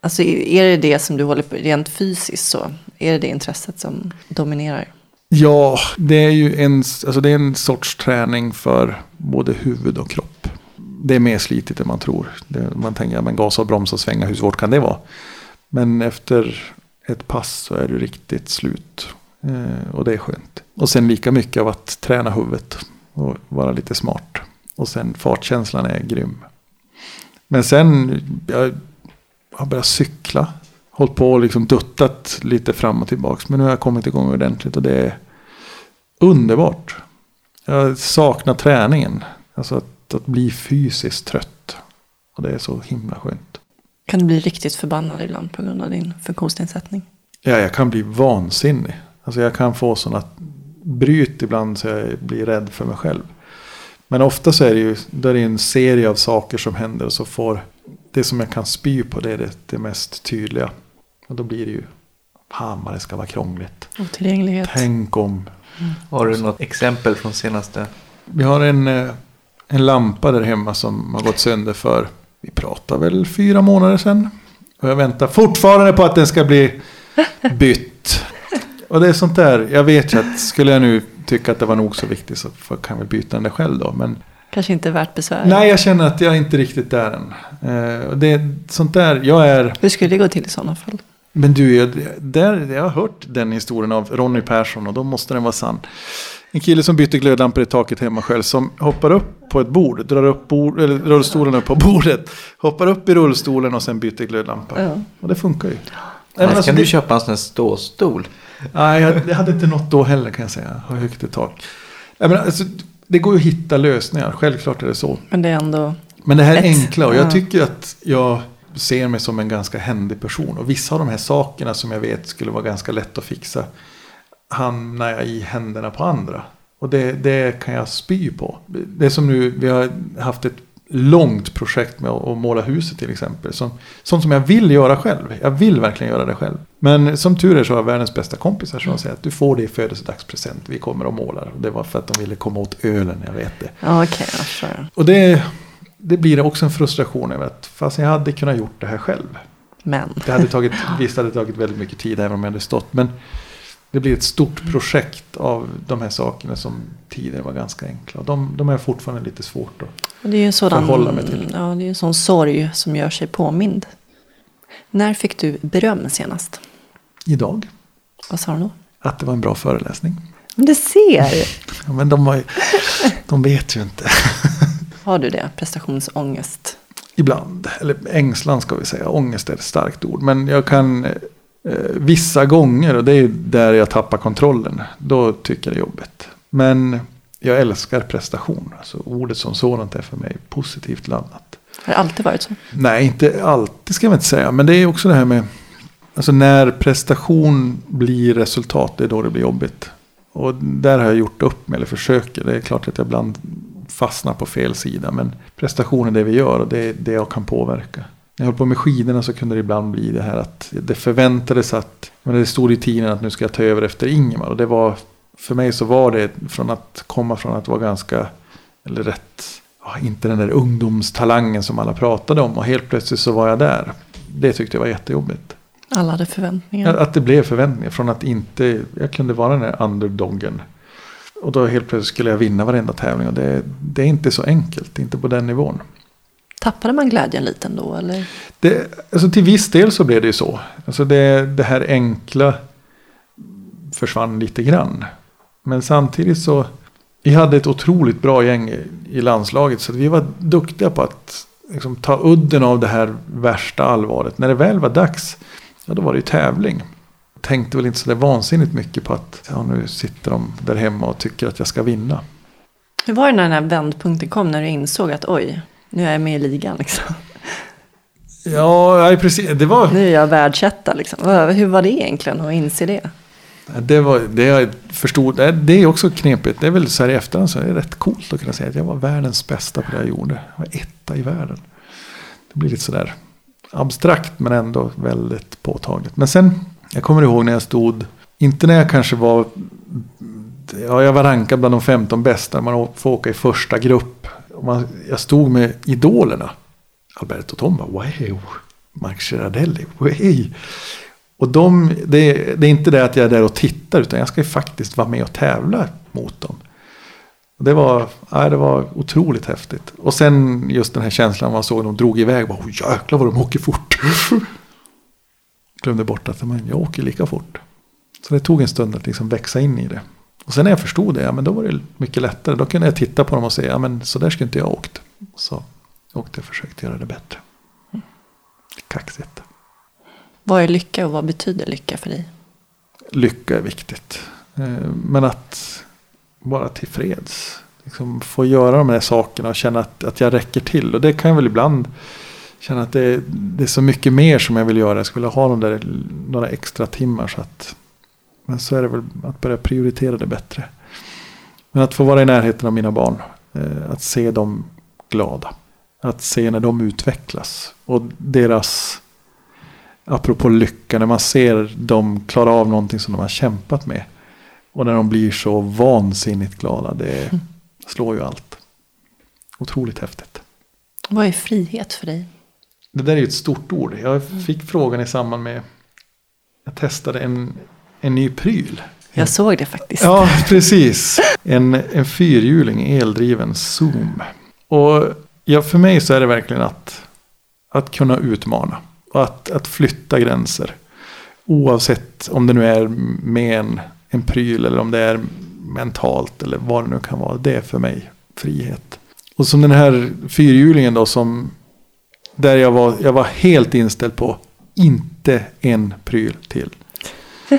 alltså är det det som du håller på, rent fysiskt så, är det det intresset som dominerar? Ja, det är ju en, alltså det är en sorts träning för både huvud och kropp. Det är mer slitigt än man tror. Det, man tänker, ja, men gasa och bromsa och svänga, hur svårt kan det vara? Men efter ett pass så är du riktigt slut. Eh, och det är skönt. Och sen lika mycket av att träna huvudet och vara lite smart. Och sen fartkänslan är grym. Men sen, jag har börjat cykla. Hållit på och liksom duttat lite fram och tillbaka. Men nu har jag kommit igång ordentligt och det är underbart. Jag saknar träningen. Alltså att, att bli fysiskt trött. Och det är så himla skönt. Kan du bli riktigt förbannad ibland på grund av din funktionsnedsättning? Ja, jag kan bli vansinnig. Alltså jag kan få sådana bryt ibland så jag blir rädd för mig själv. Men ofta så är det ju där är en serie av saker som händer och så får det som jag kan spy på det är det, det mest tydliga. Och då blir det ju, fan vad det ska vara krångligt. Otillgänglighet. Tänk om. Har du något exempel från senaste? Vi har en, eh, en lampa där hemma som har gått sönder för, vi pratar väl fyra månader sedan. Och jag väntar fortfarande på att den ska bli bytt. Och det är sånt där, jag vet ju att skulle jag nu tycka att det var nog så viktigt så kan jag väl byta den där själv då. Men Kanske inte värt besvär. nej, jag känner att jag är inte riktigt där än. Eh, det är sånt där, jag är, Hur skulle det gå till i sådana fall? men du, jag, där, jag har hört den historien av Ronny Persson och då måste den vara sann. En kille som bytte glödlampor i taket hemma själv som hoppar upp på ett bord, drar upp bord, eller rullstolen upp på bordet, hoppar upp i rullstolen och sen byter glödlampa. Ja. Och det funkar ju. Alltså, kan du det- köpa en sån här ståstol. Nej, jag, jag hade inte nått då heller kan jag säga. Har högt i tak. Jag menar, alltså, det går ju att hitta lösningar, självklart är det så. Men det är ändå... Men det här är Ett- enkla och jag ja. tycker att jag ser mig som en ganska händig person. Och vissa av de här sakerna som jag vet skulle vara ganska lätt att fixa hamnar jag i händerna på andra. Och det, det kan jag spy på. Det är som nu, vi har haft ett långt projekt med att måla huset till exempel. Som, sånt som jag vill göra själv. Jag vill verkligen göra det själv. Men som tur är så har jag världens bästa kompisar som säger att du får det i födelsedagspresent. Vi kommer och målar. Och det var för att de ville komma åt ölen, jag vet det. Okej, jag förstår. Och det, det blir också en frustration över att fast jag hade kunnat gjort det här själv. Men. Det hade tagit, visst hade det tagit väldigt mycket tid även om jag hade stått. Men det blir ett stort projekt av de här sakerna som tidigare var ganska enkla. De, de är fortfarande lite svårt att... Det är en sådan, Förhålla mig till. Ja, det är en sån sorg som gör sig påmind. När fick du beröm senast? Idag. Vad sa du då? Att det var en bra föreläsning. Men det ser! Ja, men de, ju, de vet ju inte. Har du det? Prestationsångest? Ibland. Eller ängslan ska vi säga. Ångest är ett starkt ord. Men jag kan vissa gånger, och det är där jag tappar kontrollen. Då tycker jag det är jobbigt. Men jag älskar prestation. Alltså ordet som sådant är för mig positivt laddat. Har det alltid varit så? Nej, inte alltid ska man inte säga. Men det är också det här med. Alltså när prestation blir resultat, det är då det blir jobbigt. Och där har jag gjort upp med, eller försöker. Det är klart att jag ibland fastnar på fel sida. Men prestation är det vi gör och det är det jag kan påverka. När jag höll på med skidorna så kunde det ibland bli det här att det förväntades att, men det stod i tidningen att nu ska jag ta över efter Ingemar. Och det var, för mig så var det från att komma från att vara ganska, eller rätt, inte den där ungdomstalangen som alla pratade om. Och helt plötsligt så var jag där. Det tyckte jag var jättejobbigt. Alla hade förväntningar. Att det blev förväntningar från att inte, jag kunde vara den där underdoggen. Och då helt plötsligt skulle jag vinna varenda tävling. Och det, det är inte så enkelt, inte på den nivån. Tappade man glädjen lite ändå? Eller? Det, alltså till viss del så blev det ju så. Alltså det, det här enkla försvann lite grann. Men samtidigt så, vi hade ett otroligt bra gäng i, landslaget. Så vi var duktiga på att liksom, ta udden av det här värsta allvaret. När det väl var dags, ja då var det ju tävling. Tänkte väl inte så där vansinnigt mycket på att ja, nu sitter de där hemma och tycker att jag ska vinna. Hur var det när den här vändpunkten kom? När du insåg att oj, nu är jag med i ligan liksom. Ja, precis. Det var, Nu är jag världsetta liksom. Hur var det egentligen att inse det? Det, var, det jag förstod, det är också knepigt. Det är väl så här i efterhand så är det rätt coolt att kunna säga att jag var världens bästa på det jag gjorde. Jag var etta i världen. Det blir lite sådär abstrakt men ändå väldigt påtagligt. Men sen, jag kommer ihåg när jag stod, inte när jag kanske var, ja jag var rankad bland de 15 bästa. Man får åka i första grupp. Man, jag stod med idolerna. Alberto Tomba, wow. Mark Girardelli, wow. Och de, det, det är inte det att jag är där och tittar utan jag ska ju faktiskt vara med och tävla mot dem. Och det, var, ja, det var otroligt häftigt. Och sen just den här känslan man såg de drog iväg. Bara, oh, jäklar vad de åker fort. Glömde bort att men, jag åker lika fort. Så det tog en stund att liksom växa in i det. Och sen när jag förstod det, ja, men då var det mycket lättare. Då kunde jag titta på dem och säga, ja, men så där skulle inte jag ha åkt. Så åkte jag och försökte göra det bättre. Kaxigt. Vad är lycka och vad betyder lycka för dig? lycka är viktigt. Eh, Men att vara tillfreds. Liksom få göra de här sakerna och känna att, att jag räcker till. Och det kan jag väl ibland känna att det, det är så mycket mer som jag vill göra. Jag skulle vilja ha de där några extra timmar. Så att, men så är det väl att börja prioritera det bättre. Men att få vara i närheten av mina barn. Eh, att se dem glada. Att se när de utvecklas. Och deras, apropå lycka, när man ser dem klara av någonting som de har kämpat med. Och när de blir så vansinnigt glada. Det slår ju allt. Otroligt häftigt. Vad är frihet för dig? Det där är ju ett stort ord. Jag fick frågan i samband med. Jag testade en, en ny pryl. Jag såg det faktiskt. Ja, precis. En, en fyrhjuling eldriven Zoom. Och ja, för mig så är det verkligen att, att kunna utmana. Och att, att flytta gränser. Oavsett om det nu är med en, en pryl eller om det är mentalt eller vad det nu kan vara. Det är för mig frihet. Och som den här fyrhjulingen då som där jag var, jag var helt inställd på inte en pryl till.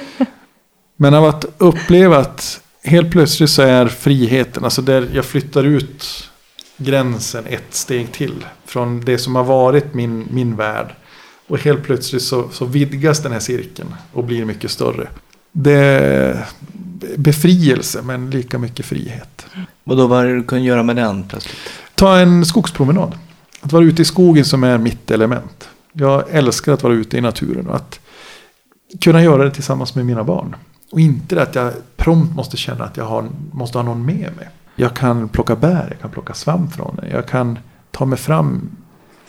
Men av att uppleva att helt plötsligt så är friheten, alltså där jag flyttar ut gränsen ett steg till. Från det som har varit min, min värld. Och helt plötsligt så, så vidgas den här cirkeln och blir mycket större. Det är befrielse men lika mycket frihet. Och då vad är det du kunde göra med den plötsligt? Ta en skogspromenad. Att vara ute i skogen som är mitt element. Jag älskar att vara ute i naturen och att kunna göra det tillsammans med mina barn. Och inte det att jag prompt måste känna att jag har, måste ha någon med mig. Jag kan plocka bär, jag kan plocka svamp från den. Jag kan ta mig fram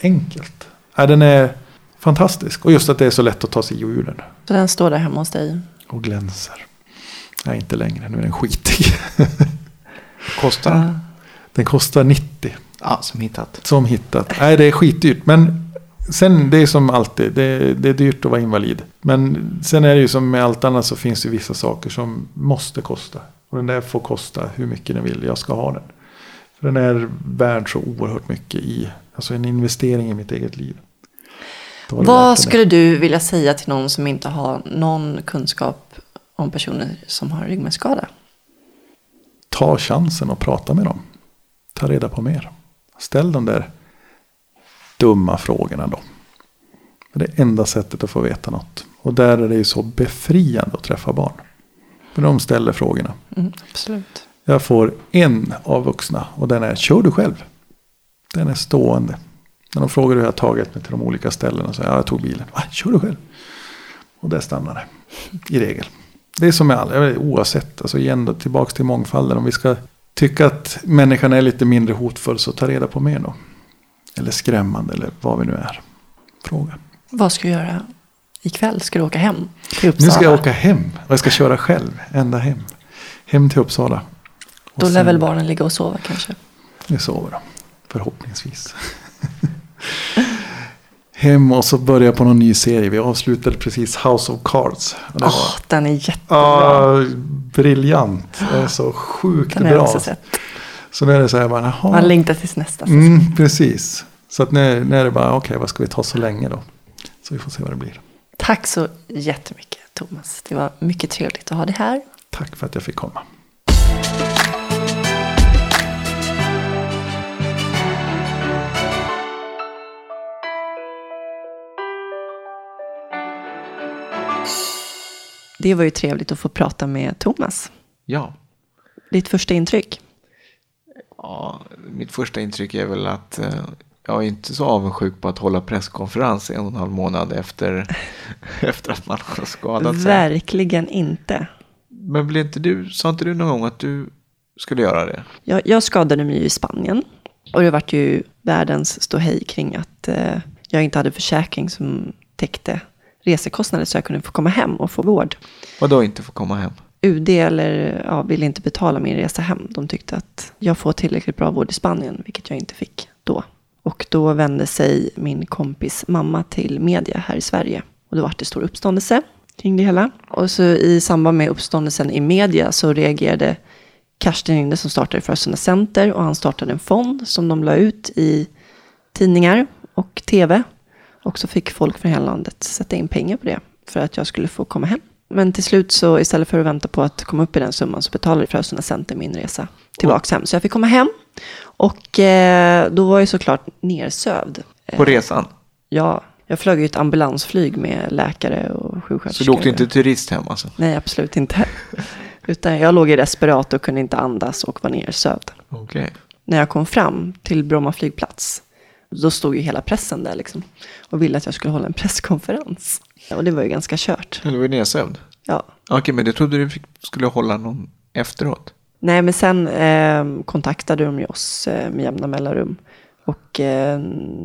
enkelt. Ja, den är fantastisk. Och just att det är så lätt att ta sig ur den. Så den står där hemma hos dig? Och glänser. Nej, inte längre. Nu är den skitig. Kostar den? Den kostar 90. Ja, som hittat. Som hittat. Nej, det är skitdyrt. Men sen, det är som alltid. Det, det är dyrt att vara invalid. Men sen är det ju som med allt annat så finns det vissa saker som måste kosta. Och den där får kosta hur mycket den vill. Jag ska ha den. För den är värd så oerhört mycket i. Alltså en investering i mitt eget liv. Vad skulle du vilja säga till någon som inte har någon kunskap om personer som har ryggmärgsskada? ta chansen och prata med dem. Ta reda på mer. Ställ de där dumma frågorna då. Det är enda sättet att få veta något. Och där är det ju så befriande att träffa barn. För de ställer frågorna. Mm, absolut. Jag får en av vuxna och den är kör du själv? Den är stående. När de frågar hur jag tagit mig till de olika ställena så ja, jag tog bilen. Va, kör du själv? Och där stannar det. I regel. Det är som med alla, jag oavsett. Alltså igen då, tillbaks till mångfalden. Om vi ska tycka att människan är lite mindre hotfull så ta reda på mer då. Eller skrämmande eller vad vi nu är. Fråga. Vad ska du göra ikväll? Ska du åka hem till Uppsala? Nu ska jag åka hem jag ska köra själv. Ända hem. Hem till Uppsala. Och Då lär sen- väl barnen ligga och sova kanske? Vi sover då. Förhoppningsvis. Hem och så börjar jag på någon ny serie. Vi avslutade precis House of Cards. Åh, var den är jättebra. ah, briljant. Det är så sjukt den har jag bra. också sett. Så nu är det så här bara, jaha. Man längtar tills nästa säsong. Mm, precis. Så att nu, nu är det bara, okej vad ska vi ta så länge då? Så vi får se vad det blir. Tack så jättemycket Thomas. Det var mycket trevligt att ha dig här. Tack för att jag fick komma. Det var ju trevligt att få prata med Thomas. Ja. Ditt första intryck? Ja. Mitt första intryck är väl att eh, jag är inte så avundsjuk på att hålla presskonferens en och en halv månad efter, efter att man har skadat sig. Verkligen inte. Men blev inte du, sa inte du någon gång att du skulle göra det? Jag, jag skadade mig i Spanien. Och det vart ju världens ståhej kring att eh, jag inte hade försäkring som täckte resekostnader så jag kunde få komma hem och få vård. Och då inte få komma hem? UD eller, ja, ville inte betala min resa hem. De tyckte att jag får tillräckligt bra vård i Spanien, vilket jag inte fick då. Och då vände sig min kompis mamma till media här i Sverige. Och då var det stor uppståndelse kring det hela. Och så i samband med uppståndelsen i media så reagerade Karsten Linde som startade Frösunda Center och han startade en fond som de la ut i tidningar och tv. Och så fick folk från hela landet sätta in pengar på det för att jag skulle få komma hem. Men till slut så istället för att vänta på att komma upp i den summan så betalade Frösunda Center min resa tillbaks hem. Så jag fick komma hem och eh, då var jag såklart nersövd. På resan? Ja, jag flög ju ett ambulansflyg med läkare och sjuksköterskor. Så du åkte inte turist hem alltså? Nej, absolut inte. Utan jag låg i respirator och kunde inte andas och var nersövd. Okej. När jag kom fram till Bromma flygplats, då stod ju hela pressen där liksom. Och ville att jag skulle hålla en presskonferens. Och det var ju ganska kört. Men du var ju nedsövd. Ja. Okej, men du trodde du skulle hålla någon efteråt? Nej, men sen eh, kontaktade de ju oss eh, med jämna mellanrum. Och eh,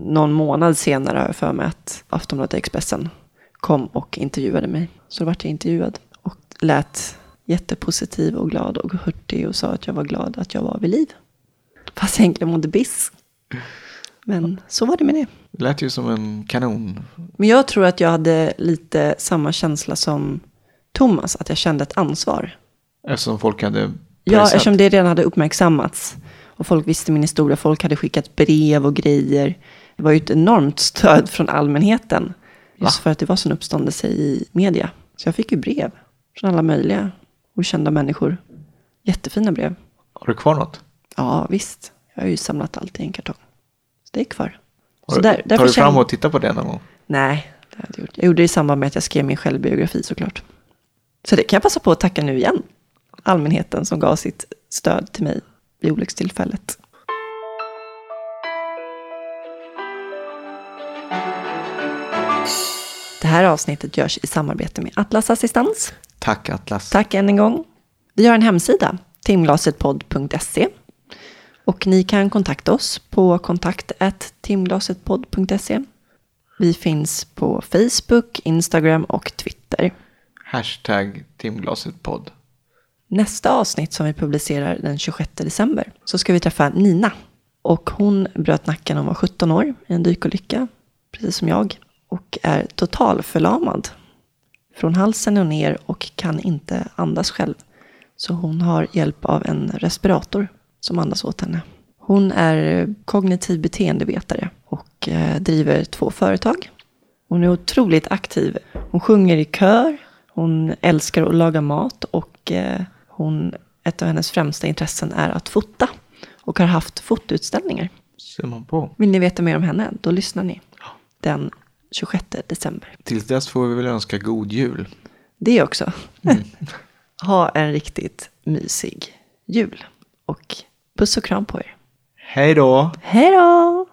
någon månad senare har jag för mig att Aftonbladet Expressen kom och intervjuade mig. Så då vart jag intervjuad och lät jättepositiv och glad och hurtig och sa att jag var glad att jag var vid liv. Fast jag egentligen mådde biss. Men så var det med det. Det lät ju som en kanon. Men jag tror att jag hade lite samma känsla som Thomas, att jag kände ett ansvar. Eftersom folk hade Ja, pressat. eftersom det redan hade uppmärksammats. Och folk visste min historia, folk hade skickat brev och grejer. Det var ju ett enormt stöd från allmänheten. Just Va? för att det var sån uppståndelse i media. Så jag fick ju brev från alla möjliga okända människor. Jättefina brev. Har du kvar något? Ja, visst. Jag har ju samlat allt i en kartong. Så det är kvar. Har du, där, tar du fram och tittar på det någon gång? Nej, det hade jag gjort. Jag gjorde det i samband med att jag skrev min självbiografi såklart. Så det kan jag passa på att tacka nu igen. Allmänheten som gav sitt stöd till mig vid olyckstillfället. Det här avsnittet görs i samarbete med Atlas Assistans. Tack Atlas. Tack än en gång. Vi har en hemsida, timglasetpodd.se. Och ni kan kontakta oss på kontakt timglasetpodd.se. Vi finns på Facebook, Instagram och Twitter. Hashtag timglasetpodd. Nästa avsnitt som vi publicerar den 26 december så ska vi träffa Nina. Och hon bröt nacken när hon var 17 år i en dykolycka, precis som jag. Och är totalförlamad från halsen och ner och kan inte andas själv. Så hon har hjälp av en respirator som andas åt henne. Hon är kognitiv beteendevetare och eh, driver två företag. Hon är otroligt aktiv. Hon sjunger i kör, hon älskar att laga mat och eh, hon, ett av hennes främsta intressen är att fota och har haft fotoutställningar. Ser man på. Vill ni veta mer om henne? Då lyssnar ni den 26 december. Tills dess får vi väl önska god jul. Det också. ha en riktigt mysig jul. Och puss och kram på er. Hej då! Hej då!